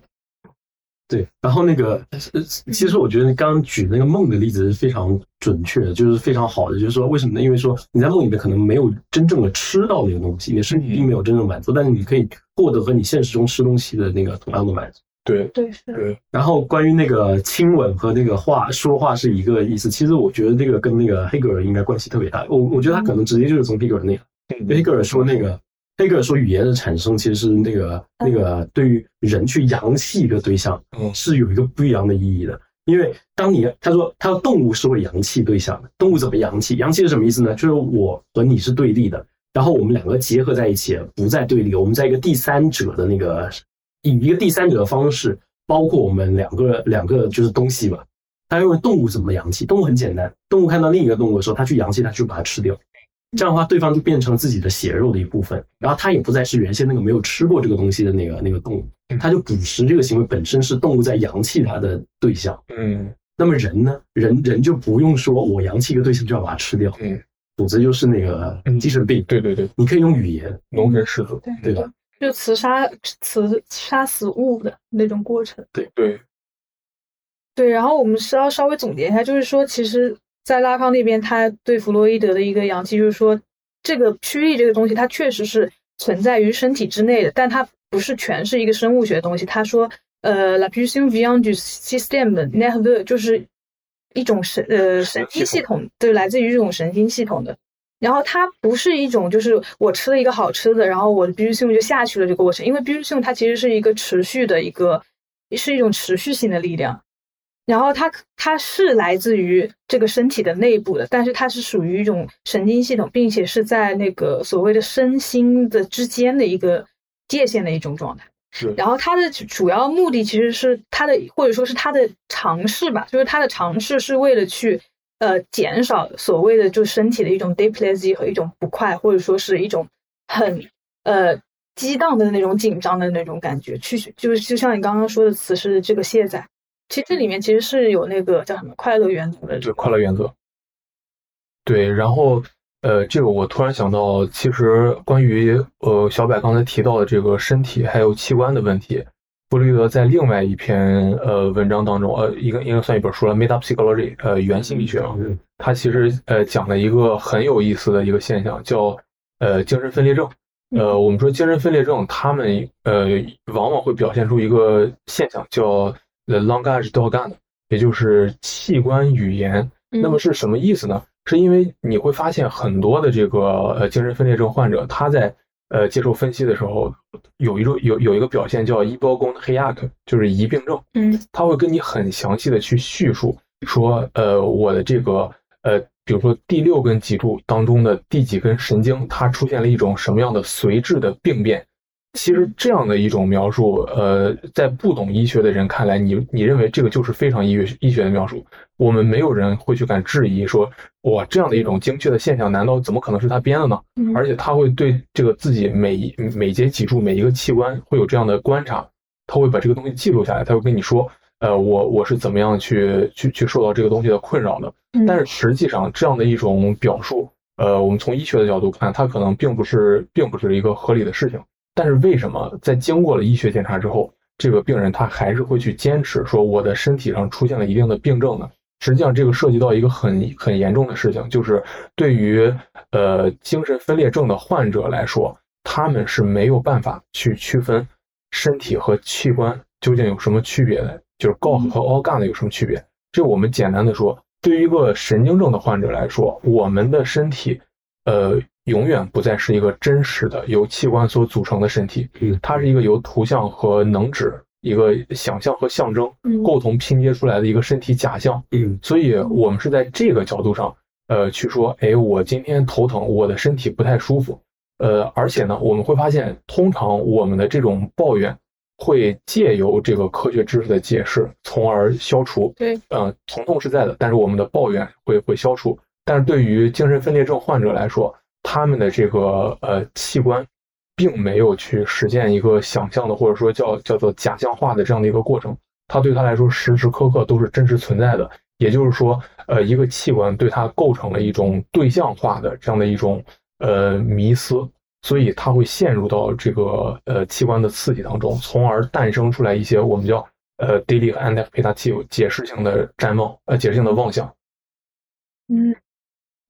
S4: 对。然后那个，呃，其实我觉得你刚刚举那个梦的例子是非常准确的，就是非常好的。就是说，为什么呢？因为说你在梦里面可能没有真正的吃到那个东西，你的身体并没有真正满足，但是你可以获得和你现实中吃东西的那个同样的满足。
S3: 对
S2: 对，是。
S3: 对，
S4: 然后关于那个亲吻和那个话说话是一个意思，其实我觉得这个跟那个黑格尔应该关系特别大。我我觉得他可能直接就是从黑格尔那个，黑格尔说那个黑格尔说语言的产生其实是那个那个对于人去扬弃一个对象
S3: 嗯
S4: 是有一个不一样的意义的。因为当你他说他说动物是会扬弃对象的，动物怎么扬弃？扬弃是什么意思呢？就是我和你是对立的，然后我们两个结合在一起，不再对立，我们在一个第三者的那个以一个第三者的方式，包括我们两个两个就是东西嘛。他认为动物怎么扬弃？动物很简单，动物看到另一个动物的时候，它去扬弃，它去把它吃掉。这样的话，对方就变成自己的血肉的一部分，然后他也不再是原先那个没有吃过这个东西的那个那个动物，他就捕食这个行为本身是动物在扬弃它的对象。
S3: 嗯
S4: 那么人呢？人人就不用说我扬弃一个对象就要把它吃掉，
S3: 嗯，
S4: 否则就是那个
S3: 嗯
S4: 精神病。
S3: 对对对，
S4: 你可以用语言，
S3: 农人狮子，
S4: 对吧？
S2: 就刺杀刺杀死物的那种过程。
S3: 对，
S2: 对，然后我们是要稍微总结一下，就是说，其实，在拉康那边，他对弗洛伊德的一个扬弃，就是说，这个驱力这个东西，它确实是存在于身体之内的，但它不是全是一个生物学的东西。他说，呃，la pulsion vient du système nerveux，就是一种神呃神经系统，对，来自于这种神经系统的。然后它不是一种就是我吃了一个好吃的，然后我的 pulsion 就下去了这个过程，因为 pulsion 它其实是一个持续的一个，是一种持续性的力量。然后它它是来自于这个身体的内部的，但是它是属于一种神经系统，并且是在那个所谓的身心的之间的一个界限的一种状态。
S3: 是，
S2: 然后它的主要目的其实是它的，或者说是它的尝试吧，就是它的尝试是为了去呃减少所谓的就身体的一种 deplezy 和一种不快，或者说是一种很呃激荡的那种紧张的那种感觉，去就是就像你刚刚说的词是这个卸载。其实这里面其实是有那个叫什么快乐原则的，
S3: 对快乐原则。对，然后呃，这个我突然想到，其实关于呃小柏刚才提到的这个身体还有器官的问题，弗洛伊德在另外一篇呃文章当中，呃，应该应该算一本书了，《Metapsychology》呃原心理学啊，他其实呃讲了一个很有意思的一个现象，叫呃精神分裂症。呃，我们说精神分裂症，他们呃往往会表现出一个现象，叫 the langage d'organe，也就是器官语言。那么是什么意思呢？是因为你会发现很多的这个呃精神分裂症患者，他在呃接受分析的时候，有一种有有一个表现叫一包宫黑亚克，就是疑病症。
S2: 嗯
S3: 他会跟你很详细的去叙述说，呃，我的这个呃，比如说第六根脊柱当中的第几根神经，它出现了一种什么样的髓质的病变。其实这样的一种描述，呃，在不懂医学的人看来，你你认为这个就是非常医学医学的描述，我们没有人会去敢质疑说，哇，这样的一种精确的现象，难道怎么可能是他编的呢？
S2: 嗯
S3: 而且他会对这个自己每一每节脊柱每一个器官会有这样的观察，他会把这个东西记录下来，他会跟你说，呃，我我是怎么样去去去受到这个东西的困扰的。
S2: 嗯
S3: 但是实际上这样的一种表述，呃，我们从医学的角度看，它可能并不是并不是一个合理的事情。但是为什么在经过了医学检查之后，这个病人他还是会去坚持说我的身体上出现了一定的病症呢？实际上，这个涉及到一个很很严重的事情，就是对于呃精神分裂症的患者来说，他们是没有办法去区分身体和器官究竟有什么区别的，就是 GOG 和 organ 有什么区别。这我们简单的说，对于一个神经症的患者来说，我们的身体，呃，永远不再是一个真实的由器官所组成的身体，
S4: 嗯
S3: 它是一个由图像和能指、一个想象和象征
S2: 嗯
S3: 构同拼接出来的一个身体假象。
S4: 嗯
S3: 所以我们是在这个角度上，呃，去说，哎，我今天头疼，我的身体不太舒服，呃，而且呢，我们会发现，通常我们的这种抱怨会借由这个科学知识的解释，从而消除。
S2: 对，
S3: 嗯，疼痛是在的，但是我们的抱怨会会消除。但是对于精神分裂症患者来说，他们的这个呃器官，并没有去实现一个想象的，或者说叫叫做假象化的这样的一个过程。它对他来说时时刻刻都是真实存在的。也就是说，呃，一个器官对它构成了一种对象化的这样的一种呃迷思，所以它会陷入到这个呃器官的刺激当中，从而诞生出来一些我们叫呃 daily interpretative 解释性的瞻望，呃解释性的妄想。
S2: 嗯。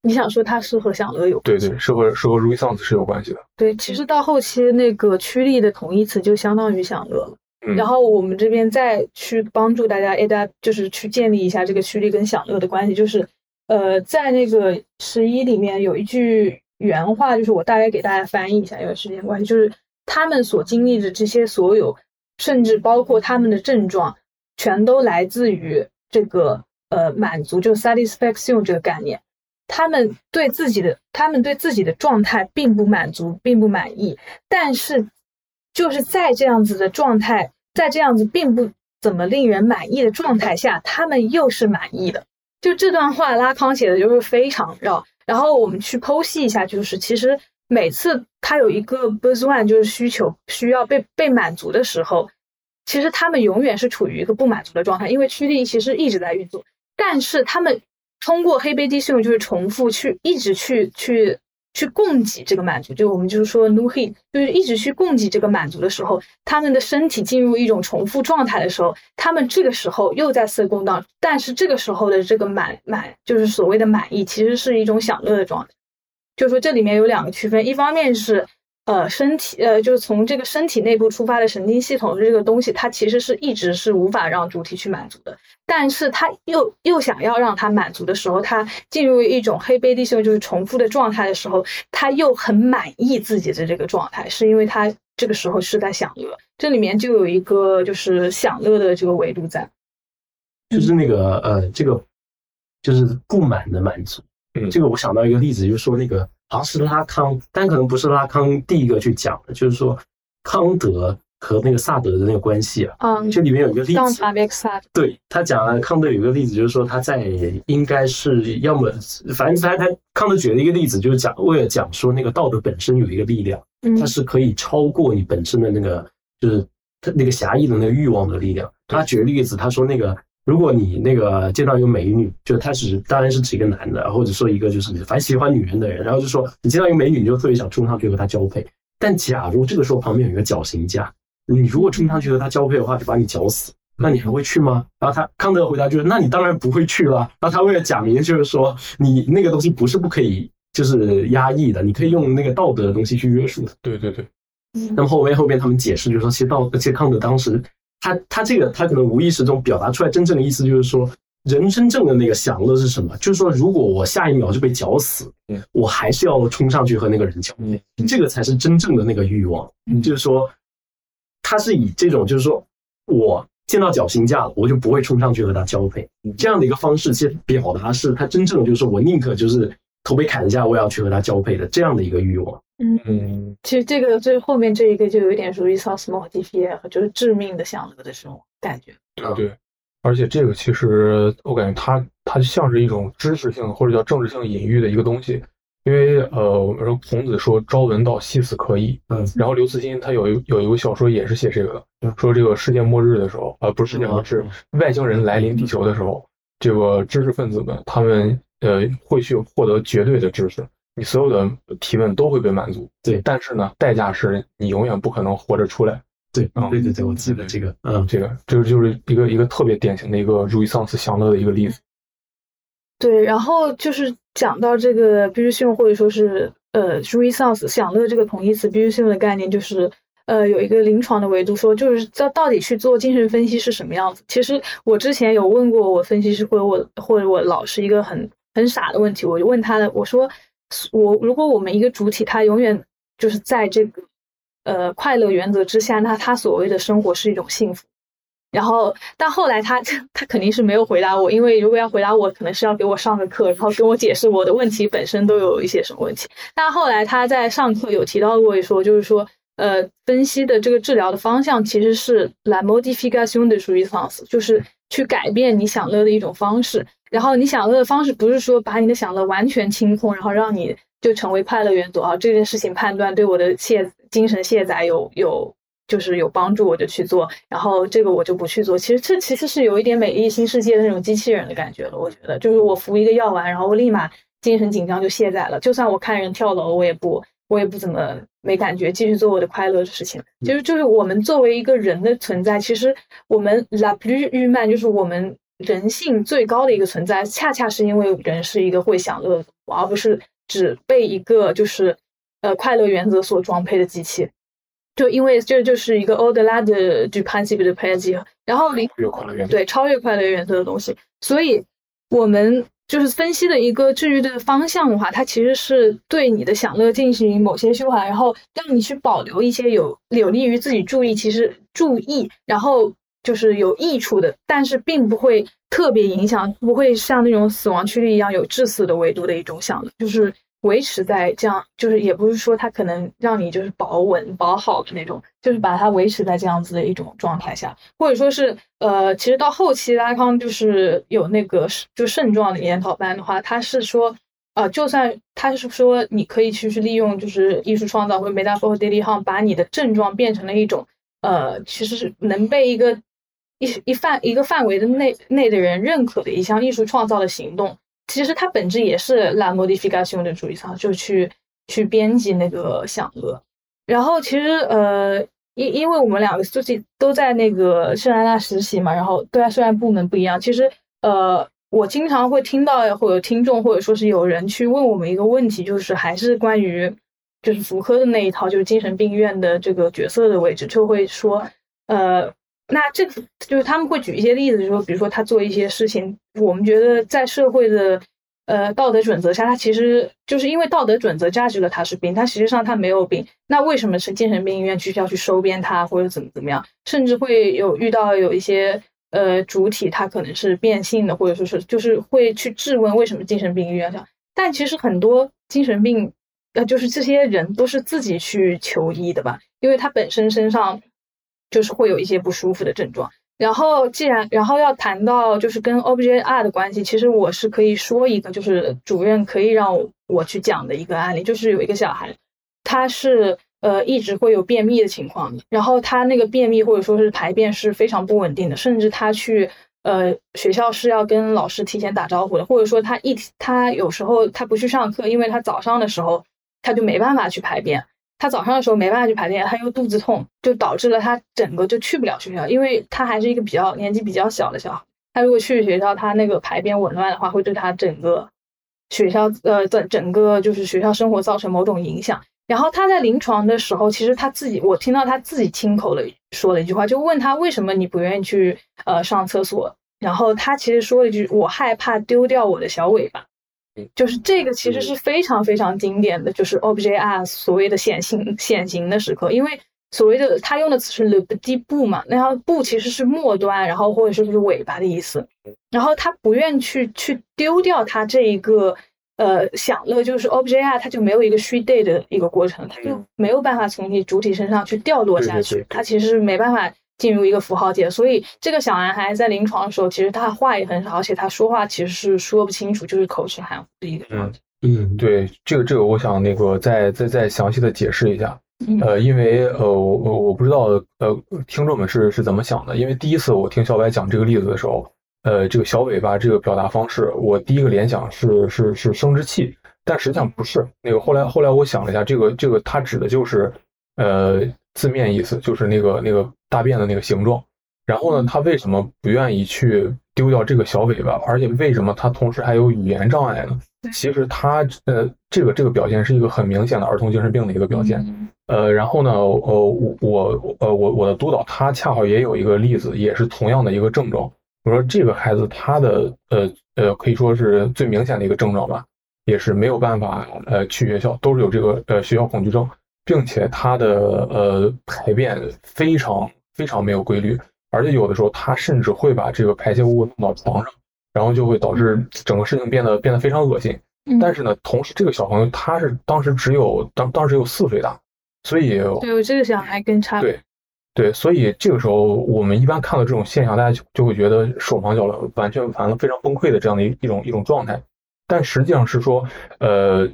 S2: 你想说它是和享乐有
S3: 对对，是和是和 response 是有关系的。
S2: 对，其实到后期那个趋利的同义词就相当于享乐了。
S3: 嗯、
S2: 然后我们这边再去帮助大家 adapt，就是去建立一下这个趋利跟享乐的关系。就是呃，在那个十一里面有一句原话，就是我大概给大家翻译一下，因为时间关系，就是他们所经历的这些所有，甚至包括他们的症状，全都来自于这个呃满足，就 satisfaction 这个概念。他们对自己的，他们对自己的状态并不满足，并不满意。但是，就是在这样子的状态，在这样子并不怎么令人满意的状态下，他们又是满意的。就这段话，拉康写的就是非常绕。然后我们去剖析一下，就是其实每次他有一个 b u z z one，就是需求需要被被满足的时候，其实他们永远是处于一个不满足的状态，因为驱力其实一直在运作，但是他们。通过黑贝蒂系统就是重复去一直去去去供给这个满足，就我们就是说 new he 就是一直去供给这个满足的时候，他们的身体进入一种重复状态的时候，他们这个时候又在色供当，但是这个时候的这个满满就是所谓的满意，其实是一种享乐的状态。就是说这里面有两个区分，一方面是。呃，身体呃，就是从这个身体内部出发的神经系统这个东西，它其实是一直是无法让主体去满足的。但是他又又想要让他满足的时候，他进入一种黑贝蒂性就是重复的状态的时候，他又很满意自己的这个状态，是因为他这个时候是在享乐。这里面就有一个就是享乐的这个维度在，
S4: 就是那个呃，这个就是不满的满足。
S3: 嗯，
S4: 这个我想到一个例子，就是说那个。好像是拉康，但可能不是拉康第一个去讲的，就是说康德和那个萨德的那个关系啊。
S2: 嗯，
S4: 这里面有一个例子，对他讲了康德有一个例子，就是说他在应该是要么，反正他他康德举了一个例子，就是讲为了讲说那个道德本身有一个力量，它是可以超过你本身的那个就是他那个狭义的那个欲望的力量。他举个例子，他说那个。如果你那个见到一个美女，就他是当然是指一个男的，或者说一个就是反正喜欢女人的人，然后就说你见到一个美女，你就特别想冲上去和她交配。但假如这个时候旁边有一个绞刑架，你如果冲上去和她交配的话，就把你绞死，那你还会去吗？然后他康德回答就是，那你当然不会去了。然后他为了讲明，就是说你那个东西不是不可以，就是压抑的，你可以用那个道德的东西去约束。
S3: 对对对。
S4: 那么后面后面他们解释就是说，其实道，其实康德当时。他他这个他可能无意识中表达出来真正的意思就是说，人真正的那个享乐是什么？就是说，如果我下一秒就被绞死，我还是要冲上去和那个人交配，这个才是真正的那个欲望。就是说，他是以这种就是说我见到绞刑架了，我就不会冲上去和他交配这样的一个方式，其实表达是他真正的就是说我宁可就是头被砍下，我也要去和他交配的这样的一个欲望。
S2: 嗯，其实这个最后面这一个就有点属于 s o s m o d p f 就是致命的享乐的这种感觉。
S3: 对对，而且这个其实我感觉它它像是一种知识性或者叫政治性隐喻的一个东西，因为呃，我们说孔子说朝闻道，夕死可矣。
S4: 嗯，
S3: 然后刘慈欣他有一有一个小说也是写这个，说这个世界末日的时候，呃，不是世界末日，外星人来临地球的时候，这个知识分子们他们呃会去获得绝对的知识。你所有的提问都会被满足，
S4: 对，
S3: 但是呢，代价是你永远不可能活着出来。
S4: 对，嗯对对对，我记得这个，嗯，
S3: 这个这个就是一个一个特别典型的一个如意丧斯享乐的一个例子。
S2: 对，然后就是讲到这个必须性或者说是呃如意丧斯享乐这个同义词必须性的概念，就是呃有一个临床的维度说，就是到到底去做精神分析是什么样子。其实我之前有问过我分析师或者我或者我老师一个很很傻的问题，我就问他的，我说。我如果我们一个主体，它永远就是在这个呃快乐原则之下，那它所谓的生活是一种幸福。然后，但后来他他 *laughs* 肯定是没有回答我，因为如果要回答我，可能是要给我上个课，然后跟我解释我的问题本身都有一些什么问题。但后来他在上课有提到过一说，就是说，呃，分析的这个治疗的方向其实是 la modification de jouissance，就是去改变你享乐的一种方式。然后你享乐的方式不是说把你的享乐完全清空，然后让你就成为快乐元素啊，这件事情判断对我的卸精神卸载有有。就是有帮助，我就去做，然后这个我就不去做。其实这其实是有一点美丽新世界的那种机器人的感觉了。我觉得，就是我服一个药丸，然后我立马精神紧张就卸载了。就算我看人跳楼，我也不，我也不怎么没感觉，继续做我的快乐的事情。就是就是我们作为一个人的存在，其实我们 la plus humain，就是我们人性最高的一个存在，恰恰是因为人是一个会享乐的，而不是只被一个就是呃快乐原则所装配的机器。就因为这就是一个 old lad 就 principle 的配置，然后零对超越快乐原则的东西，所以我们就是分析的一个治愈的方向的话，它其实是对你的享乐进行某些修改，然后让你去保留一些有有利于自己注意，其实注意，然后就是有益处的，但是并不会特别影响，不会像那种死亡驱力一样有致死的维度的一种想的，就是。维持在这样，就是也不是说它可能让你就是保稳保好的那种，就是把它维持在这样子的一种状态下，或者说是呃，其实到后期拉康就是有那个就肾状的研讨班的话，他是说呃，就算他是说你可以去去利用就是艺术创造或者 metaphor daily h 把你的症状变成了一种呃，其实是能被一个一一范一个范围的内内的人认可的一项艺术创造的行动。其实它本质也是 la modification 的主义上，就去去编辑那个享乐。然后其实呃，因因为我们两个最近都在那个圣安娜实习嘛，然后对啊，虽然部门不一样，其实呃，我经常会听到或者听众或者说是有人去问我们一个问题，就是还是关于就是福柯的那一套，就是精神病院的这个角色的位置，就会说呃。那这就是他们会举一些例子，就说比如说他做一些事情，我们觉得在社会的呃道德准则下，他其实就是因为道德准则价值了他是病，他实际上他没有病。那为什么是精神病医院去要去收编他或者怎么怎么样？甚至会有遇到有一些呃主体他可能是变性的，或者说是就是会去质问为什么精神病医院这样。但其实很多精神病呃就是这些人都是自己去求医的吧，因为他本身身上。就是会有一些不舒服的症状，然后既然然后要谈到就是跟 Object R 的关系，其实我是可以说一个，就是主任可以让我去讲的一个案例，就是有一个小孩，他是呃一直会有便秘的情况，然后他那个便秘或者说是排便是非常不稳定的，甚至他去呃学校是要跟老师提前打招呼的，或者说他一他有时候他不去上课，因为他早上的时候他就没办法去排便。他早上的时候没办法去排便，他又肚子痛，就导致了他整个就去不了学校，因为他还是一个比较年纪比较小的小孩。他如果去学校，他那个排便紊乱的话，会对他整个学校呃整整个就是学校生活造成某种影响。然后他在临床的时候，其实他自己我听到他自己亲口的说了一句话，就问他为什么你不愿意去呃上厕所，然后他其实说了一句我害怕丢掉我的小尾巴。就是这个其实是非常非常经典的，就是 Object R 所谓的显形显形的时刻，因为所谓的他用的词是 le petit bout 嘛，那条布其实是末端，然后或者说是尾巴的意思，然后他不愿去去丢掉他这一个呃享乐，就是 Object R 它就没有一个 she day 的一个过程，它就没有办法从你主体身上去掉落下去，它其实是没办法。进入一个符号界，所以这个小男孩在临床的时候，其实他话也很少，而且他说话其实是说不清楚，就是口齿含糊的一个状态。
S3: 嗯，对，这个这个，我想那个再再再详细的解释一下。呃，因为呃，我我我不知道呃，听众们是是怎么想的？因为第一次我听小白讲这个例子的时候，呃，这个小尾巴这个表达方式，我第一个联想是是是生殖器，但实际上不是。那个后来后来我想了一下，这个这个它指的就是呃。字面意思就是那个那个大便的那个形状，然后呢，他为什么不愿意去丢掉这个小尾巴？而且为什么他同时还有语言障碍呢？其实他呃，这个这个表现是一个很明显的儿童精神病的一个表现。呃，然后呢，呃，我我呃我我的督导他恰好也有一个例子，也是同样的一个症状。我说这个孩子他的呃呃可以说是最明显的一个症状吧，也是没有办法呃去学校，都是有这个呃学校恐惧症。并且他的呃排便非常非常没有规律，而且有的时候他甚至会把这个排泄物弄到床上，然后就会导致整个事情变得变得非常恶心。
S2: 嗯
S3: 但是呢，同时这个小朋友他是当时只有当当时只有四岁大，所以
S2: 对我这个小孩更差。
S3: 对对，所以这个时候我们一般看到这种现象，大家就就会觉得手忙脚乱，完全完了非常崩溃的这样的一一种一种状态。但实际上是说，呃，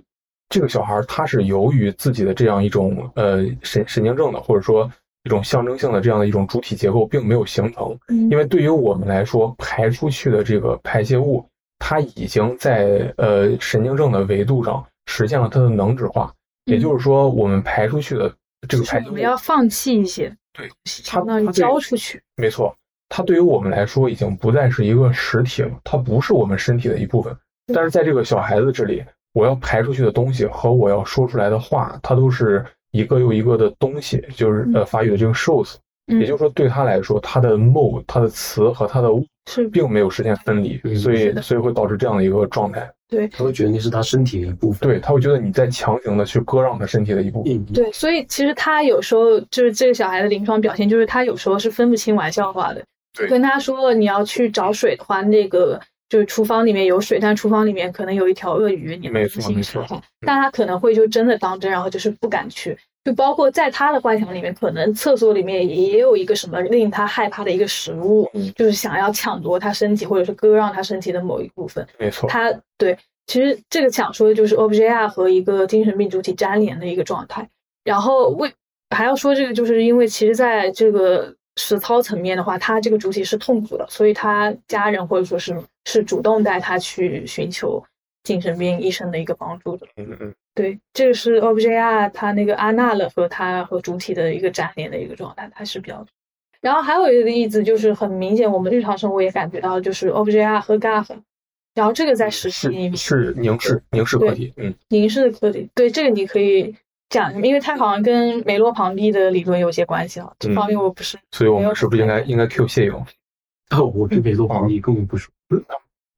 S3: 这个小孩他是由于自己的这样一种呃神神经症的，或者说一种象征性的这样的一种主体结构并没有形成，
S2: 嗯，
S3: 因为对于我们来说，排出去的这个排泄物，它已经在呃神经症的维度上实现了它的能指化，也
S2: 嗯
S3: 就是说，我们排出去的这个排泄物
S2: 我们，要放弃一些，
S3: 对，它对
S2: 交出去。
S3: 没错，它对于我们来说已经不再是一个实体了，它不是我们身体的一部分。但是在这个小孩子这里，我要排出去的东西和我要说出来的话，它都是一个又一个的东西，就是呃法语的这个 shows，
S2: 嗯
S3: 也就是说对他来说，他的 mode、他的词和他的物
S2: 是
S3: 并没有实现分离，
S4: 嗯
S3: 所以所以会导致这样的一个状态。
S4: 对他会觉得那是他身体的一部分。
S3: 对，他会觉得你在强行的去割让他身体的一部分。
S4: 嗯，
S2: 对，所以其实他有时候就是这个小孩的临床表现，就是他有时候是分不清玩笑话的。
S3: 对
S2: 跟他说你要去找水的话，那个就是厨房里面有水，但厨房里面可能有一条鳄鱼，你
S3: 没
S2: 自行
S3: 错没错
S2: 试看。但他可能会就真的当真，然后就是不敢去。就包括在他的幻想里面，可能厕所里面也有一个什么令他害怕的一个食物，
S3: 嗯
S2: 就是想要抢夺他身体，或者是割让他身体的某一部分。
S3: 没错，
S2: 他对，其实这个想说的就是 OBJR 和一个精神病主体粘连的一个状态。然后为还要说这个，就是因为其实在这个实操层面的话，他这个主体是痛苦的，所以他家人或者说是是主动带他去寻求精神病医生的一个帮助的。
S3: 嗯嗯，
S2: 对，这个是 OBJR 他那个阿纳了和他和主体的一个粘连的一个状态，它是比较。然后还有一个例子就是很明显，我们日常生活也感觉到，就是 OBJR 和 GAF，然后这个在实际里面
S3: 是是凝视凝视课
S2: 对
S3: 题，嗯，
S2: 凝视的课题，对这个你可以讲，因为它好像跟梅洛庞蒂的理论有些关系啊。这方面我不是，
S3: 所以我们是不是应该应该 Q 谢勇？
S4: 哦，我对梅洛庞蒂根本不熟。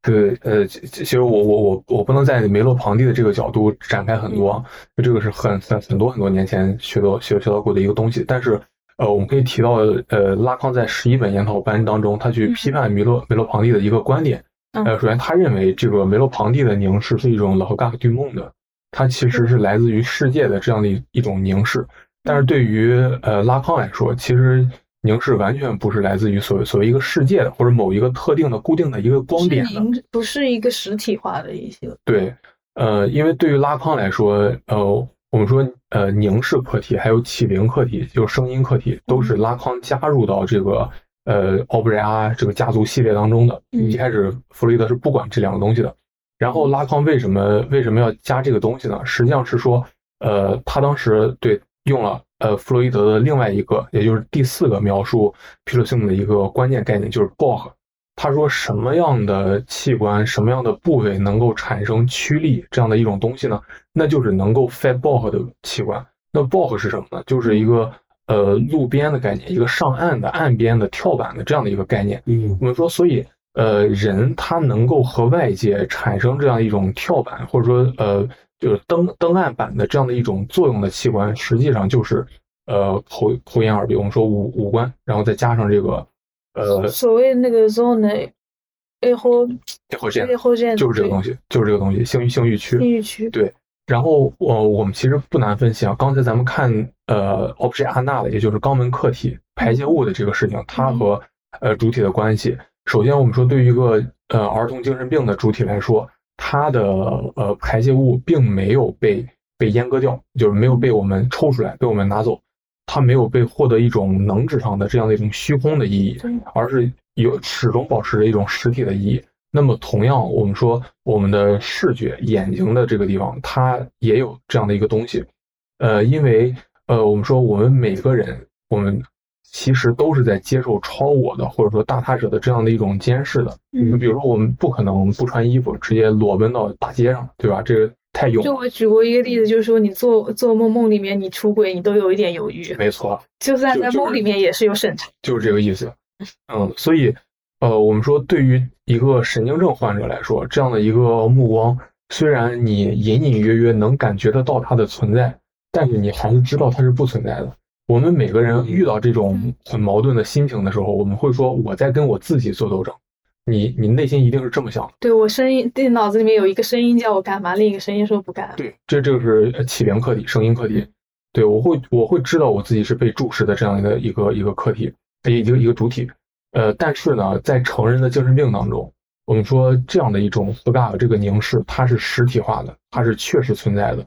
S3: 对，呃，其其实我我我我不能在梅洛庞蒂的这个角度展开很多啊，就这个是很很很多很多年前学到学学到过的一个东西。但是，呃，我们可以提到，呃，拉康在十一本研讨班当中，他去批判梅洛梅洛庞蒂的一个观点。
S2: 嗯
S3: 呃，首先他认为这个梅洛庞蒂的凝视是一种老嘎对梦的，它其实是来自于世界的这样的一一种凝视。但是对于呃拉康来说，其实凝视完全不是来自于所谓所谓一个世界的或者某一个特定的固定的一个光点的。
S2: 不是一个实体化的一些。
S3: 对，呃，因为对于拉康来说，呃，我们说呃凝视课题还有启灵课题，就是声音课题，都是拉康加入到这个呃奥布雷阿这个家族系列当中的。
S2: 嗯
S3: 一开始弗洛伊德是不管这两个东西的，然后拉康为什么为什么要加这个东西呢？实际上是说，呃，他当时对用了呃弗洛伊德的另外一个，也就是第四个描述皮特性的一个关键概念，就是 Bach。他说什么样的器官、什么样的部位能够产生驱力这样的一种东西呢？那就是能够 fed Bach 的器官。那 Bach 是什么呢？就是一个呃路边的概念，一个上岸的、岸边的、跳板的这样的一个概念。
S4: 嗯
S3: 我们说，所以呃，人他能够和外界产生这样一种跳板，或者说呃，就是登登岸板的这样的一种作用的器官，实际上就是呃口口眼耳鼻，我们说五五官，然后再加上这个呃
S2: 所谓那个 zone A 后
S3: 结合线
S2: A 后线
S3: 就是这个东西，就是这个东西，性欲性欲区。
S2: 性欲区。
S3: 对然后我我们其实不难分析啊，刚才咱们看呃 objet 阿纳的，也就是肛门客体排泄物的这个事情，它和呃主体的关系。首先我们说对于一个呃儿童精神病的主体来说，它的呃排泄物并没有被被阉割掉，就是没有被我们抽出来，被我们拿走，它没有被获得一种能质上的这样的一种虚空的意义。而是有始终保持着一种实体的意义。那么同样，我们说我们的视觉眼睛的这个地方，它也有这样的一个东西。呃，因为呃，我们说我们每个人，我们其实都是在接受超我的或者说大他者的这样的一种监视的。就
S2: 嗯，
S3: 比如说，我们不可能不穿衣服直接裸奔到大街上，对吧？这个太勇了。
S2: 就我举过一个例子，就是说你做做梦梦里面你出轨，你都有一点犹豫，
S3: 没错，
S2: 就算在梦里面也是有审查。
S3: 就是这个意思。嗯，所以呃，我们说对于一个神经症患者来说，这样的一个目光，虽然你隐隐约约能感觉得到它的存在，但是你还是知道它是不存在的。我们每个人遇到这种很矛盾的心情的时候，我们会说我在跟我自己做斗争。你你内心一定是这么想的。
S2: 对我声音，对脑子里面有一个声音叫我干嘛，另一个声音说不干。
S3: 对，这这个是起源课题，声音课题。对我会我会知道我自己是被注视的这样的一个一个课题，一个一个主体。呃，但是呢，在成人的精神病当中，我们说这样的一种 scar 这个凝视，它是实体化的，它是确实存在的。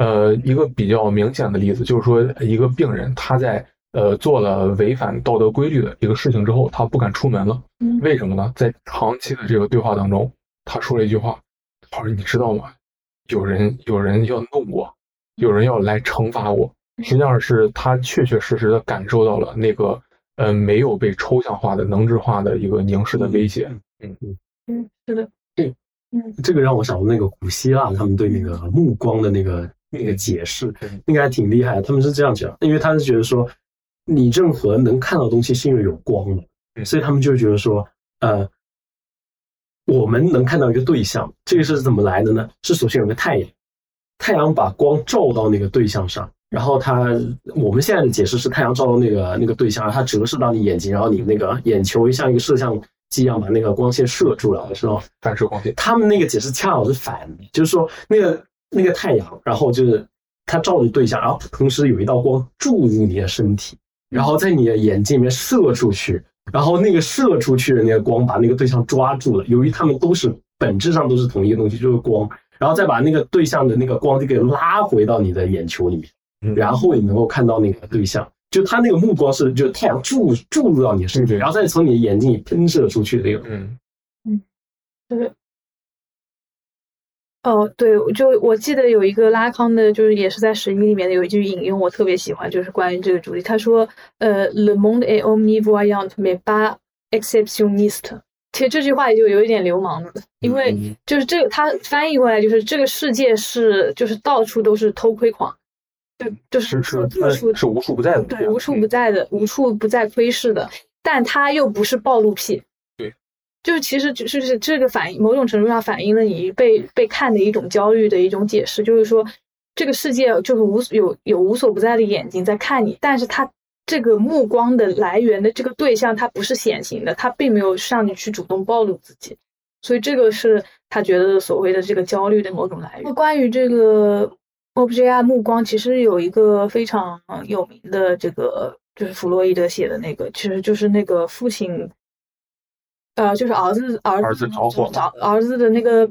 S3: 呃，一个比较明显的例子就是说，一个病人他在呃做了违反道德规律的一个事情之后，他不敢出门了。为什么呢？在长期的这个对话当中，他说了一句话：“他说你知道吗？有人有人要弄我，有人要来惩罚我。”实际上是他确确实实的感受到了那个呃没有被抽象化的能质化的一个凝视的威胁。
S2: 嗯嗯嗯，是的，
S4: 对，嗯，这个让我想到那个古希腊他们对那个目光的那个。那个解释应该挺厉害的，他们是这样讲，因为他是觉得说，你任何能看到东西是因为有光的，所以他们就觉得说，呃，我们能看到一个对象，这个是怎么来的呢？是首先有个太阳，太阳把光照到那个对象上，然后它我们现在的解释是太阳照到那个那个对象，它折射到你眼睛，然后你那个眼球像一个摄像机一样把那个光线射出来，是吧？
S3: 反射光线。
S4: 他们那个解释恰好是反的，就是说那个。那个太阳，然后就是它照着对象，然后同时有一道光注入你的身体，然后在你的眼睛里面射出去，然后那个射出去的那个光把那个对象抓住了。由于它们都是本质上都是同一个东西，就是光，然后再把那个对象的那个光就给拉回到你的眼球里面，然后你能够看到那个对象，就他那个目光是就是太阳注注入到你的身体，然后再从你的眼睛里喷射出去的那个，
S2: 嗯嗯，对。哦，对，就我记得有一个拉康的，就是也是在《十一》里面的有一句引用，我特别喜欢，就是关于这个主题。他说：“呃，le monde est omnivoyant mais pas exceptionniste。”其实这句话也就有一点流氓了，因为就是这个他翻译过来就是这个世界是就是到处都是偷窥狂，就就是
S3: 是是是无处不在的，
S2: 对，无处不在的，无处不在窥视的，但他又不是暴露癖。就是其实就是是这个反映某种程度上反映了你被被看的一种焦虑的一种解释，就是说这个世界就是无有有无所不在的眼睛在看你，但是他这个目光的来源的这个对象他不是显形的，他并没有让你去主动暴露自己，所以这个是他觉得所谓的这个焦虑的某种来源。关于这个 object 目光，其实有一个非常有名的这个就是弗洛伊德写的那个，其实就是那个父亲。呃，就是儿子儿
S3: 子着火，
S2: 着儿子的那个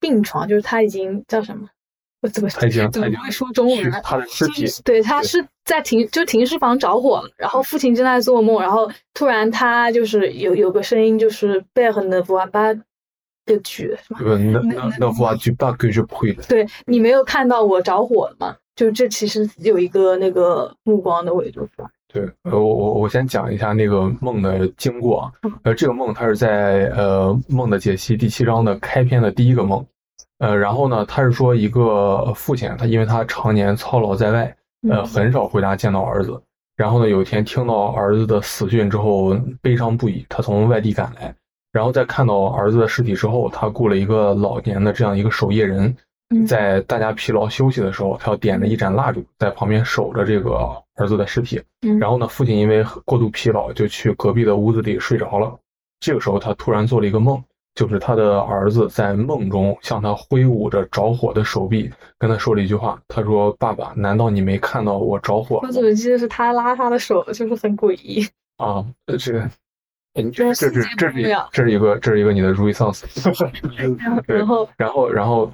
S2: 病床，就是他已经叫什么？我怎么
S3: 他已经
S2: 怎么不会说中文？
S3: 他的尸体，
S2: 对他是在停就停尸房着火了，然后父亲正在做梦，然后突然他就是有有个声音，就是贝尔的福瓦巴的曲是吗？
S3: 那那那福瓦剧巴根就不会了。
S2: 对你没有看到我着火了吗？就这其实有一个那个目光的维度是吧？
S3: 对，呃，我我我先讲一下那个梦的经过啊。呃，这个梦它是在呃《梦的解析》第七章的开篇的第一个梦。呃，然后呢，他是说一个父亲，他因为他常年操劳在外，呃，很少回家见到儿子。然后呢，有一天听到儿子的死讯之后，悲伤不已。他从外地赶来，然后在看到儿子的尸体之后，他雇了一个老年的这样一个守夜人。在大家疲劳休息的时候，他要点着一盏蜡烛在旁边守着这个儿子的尸体。然后呢，父亲因为过度疲劳，就去隔壁的屋子里睡着了。这个时候，他突然做了一个梦，就是他的儿子在梦中向他挥舞着着火的手臂，跟他说了一句话。他说：“爸爸，难道你没看到我着火？”
S2: 我怎么记得是他拉他的手，就是很诡异
S3: 啊？这个，这是这是这是这是一个这是一个你的如意丧死。*laughs*
S2: 然后
S3: 然后然后。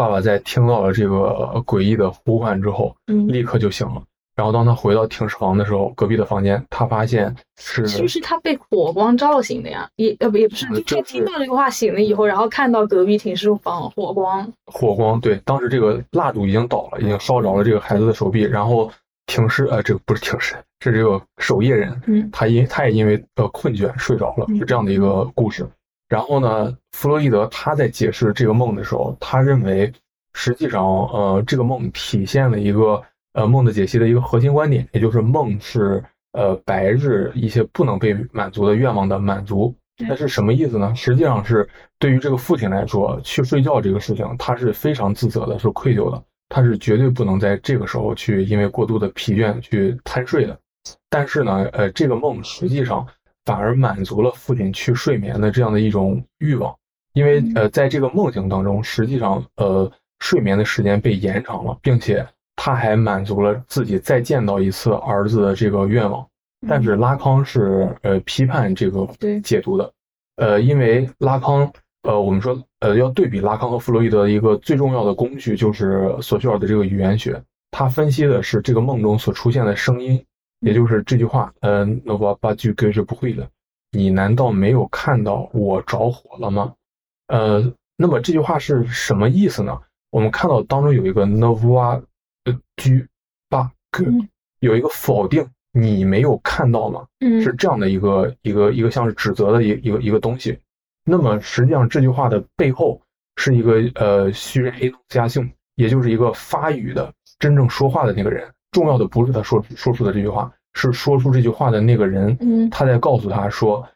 S3: 爸爸在听到了这个诡异的呼唤之后，嗯，立刻就醒了。然后当他回到停尸房的时候，隔壁的房间，他发现是
S2: 是不是他被火光照醒的呀？也呃不也不是，就他听到这个话醒了以后，然后看到隔壁停尸房火光，
S3: 火光对，当时这个蜡烛已经倒了，已经烧着了这个孩子的手臂。然后停尸呃，这个不是停尸，是这个守夜人，嗯，他因他也因为呃困倦睡着了，是这样的一个故事。然后呢，弗洛伊德他在解释这个梦的时候，他认为实际上，呃，这个梦体现了一个呃梦的解析的一个核心观点，也就是梦是呃白日一些不能被满足的愿望的满足。那是什么意思呢？实际上是对于这个父亲来说，去睡觉这个事情，他是非常自责的，是愧疚的。他是绝对不能在这个时候去因为过度的疲倦去贪睡的。但是呢，呃，这个梦实际上反而满足了父亲去睡眠的这样的一种欲望，因为呃，在这个梦境当中，实际上呃，睡眠的时间被延长了，并且他还满足了自己再见到一次儿子的这个愿望。但是拉康是呃批判这个解读的，呃，因为拉康呃，我们说呃要对比拉康和弗洛伊德一个最重要的工具就是索绪尔的这个语言学，他分析的是这个梦中所出现的声音。也就是这句话，呃，那我把句歌是不会了。你难道没有看到我着火了吗？呃，那么这句话是什么意思呢？我们看到当中有一个 nova 呃句巴歌，有一个否定，你没有看到吗？
S2: 嗯，
S3: 是这样的一个一个一个像是指责的一一个一个东西。那么实际上这句话的背后是一个呃虚人黑加性，也就是一个发语的真正说话的那个人。重要的不是他说说出的这句话，是说出这句话的那个人，
S2: 嗯，
S3: 他在告诉他说，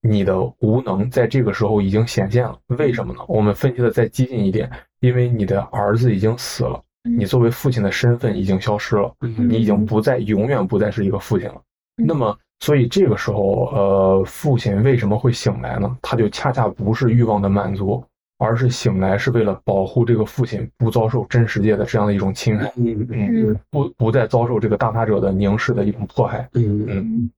S3: 你的无能在这个时候已经显现了。为什么呢？我们分析的再激进一点，因为你的儿子已经死了，你作为父亲的身份已经消失了，你已经不再永远不再是一个父亲了。那么，所以这个时候，呃，父亲为什么会醒来呢？他就恰恰不是欲望的满足。而是醒来是为了保护这个父亲不遭受真实界的这样的一种侵害，
S4: 嗯
S3: 嗯，不不再遭受这个大他者的凝视的一种迫害，
S4: 嗯嗯。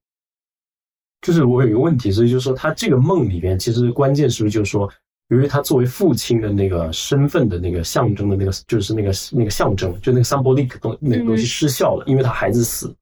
S4: 就是我有一个问题，所以就是说他这个梦里边，其实关键是不是就是说，由于他作为父亲的那个身份的那个象征的那个，就是那个那个象征，就那个 symbolic 东那个东西失效了，因为他孩子死，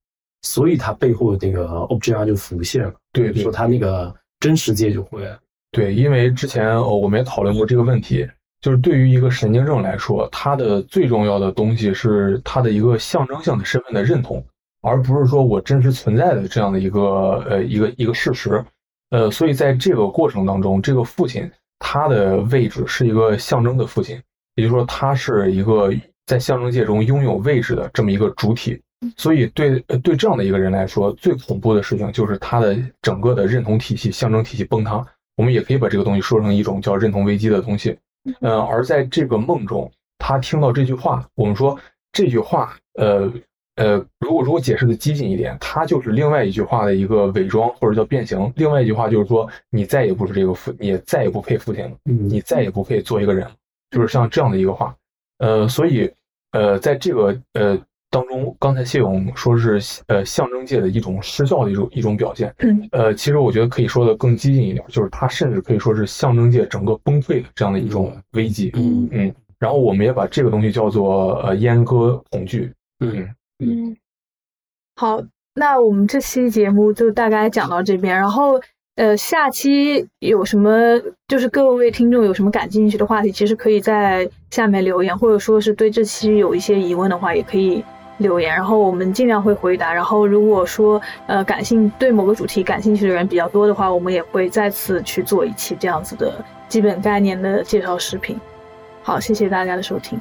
S4: 所以他背后的那个 object 就浮现了，
S3: 对，
S4: 说他那个真实界就会。
S3: 对，因为之前哦，我们也讨论过这个问题，就是对于一个神经症来说，它的最重要的东西是它的一个象征性的身份的认同，而不是说我真实存在的这样的一个呃一个一个事实。呃，所以在这个过程当中，这个父亲他的位置是一个象征的父亲，也就是说，他是一个在象征界中拥有位置的这么一个主体。所以对对这样的一个人来说，最恐怖的事情就是他的整个的认同体系、象征体系崩塌。我们也可以把这个东西说成一种叫认同危机的东西，嗯，而在这个梦中，他听到这句话，我们说这句话，呃呃，如果如果解释的激进一点，它就是另外一句话的一个伪装或者叫变形。另外一句话就是说，你再也不是这个父，你再也不配父亲了，你再也不配做一个人，就是像这样的一个话，呃，所以，呃，在这个呃。当中，刚才谢勇说是呃象征界的一种失效的一种一种表现。
S2: 嗯，
S3: 呃，其实我觉得可以说的更激进一点，就是它甚至可以说是象征界整个崩溃的这样的一种危机。
S4: 嗯
S3: 嗯，然后我们也把这个东西叫做呃阉割恐惧。
S4: 嗯
S2: 嗯，好，那我们这期节目就大概讲到这边，然后呃下期有什么就是各位听众有什么感兴趣的话题，其实可以在下面留言，或者说是对这期有一些疑问的话，也可以。留言然后我们尽量会回答。然后如果说呃感兴对某个主题感兴趣的人比较多的话我们也会再次去做一期这样子的基本概念的介绍视频。好谢谢大家的收听。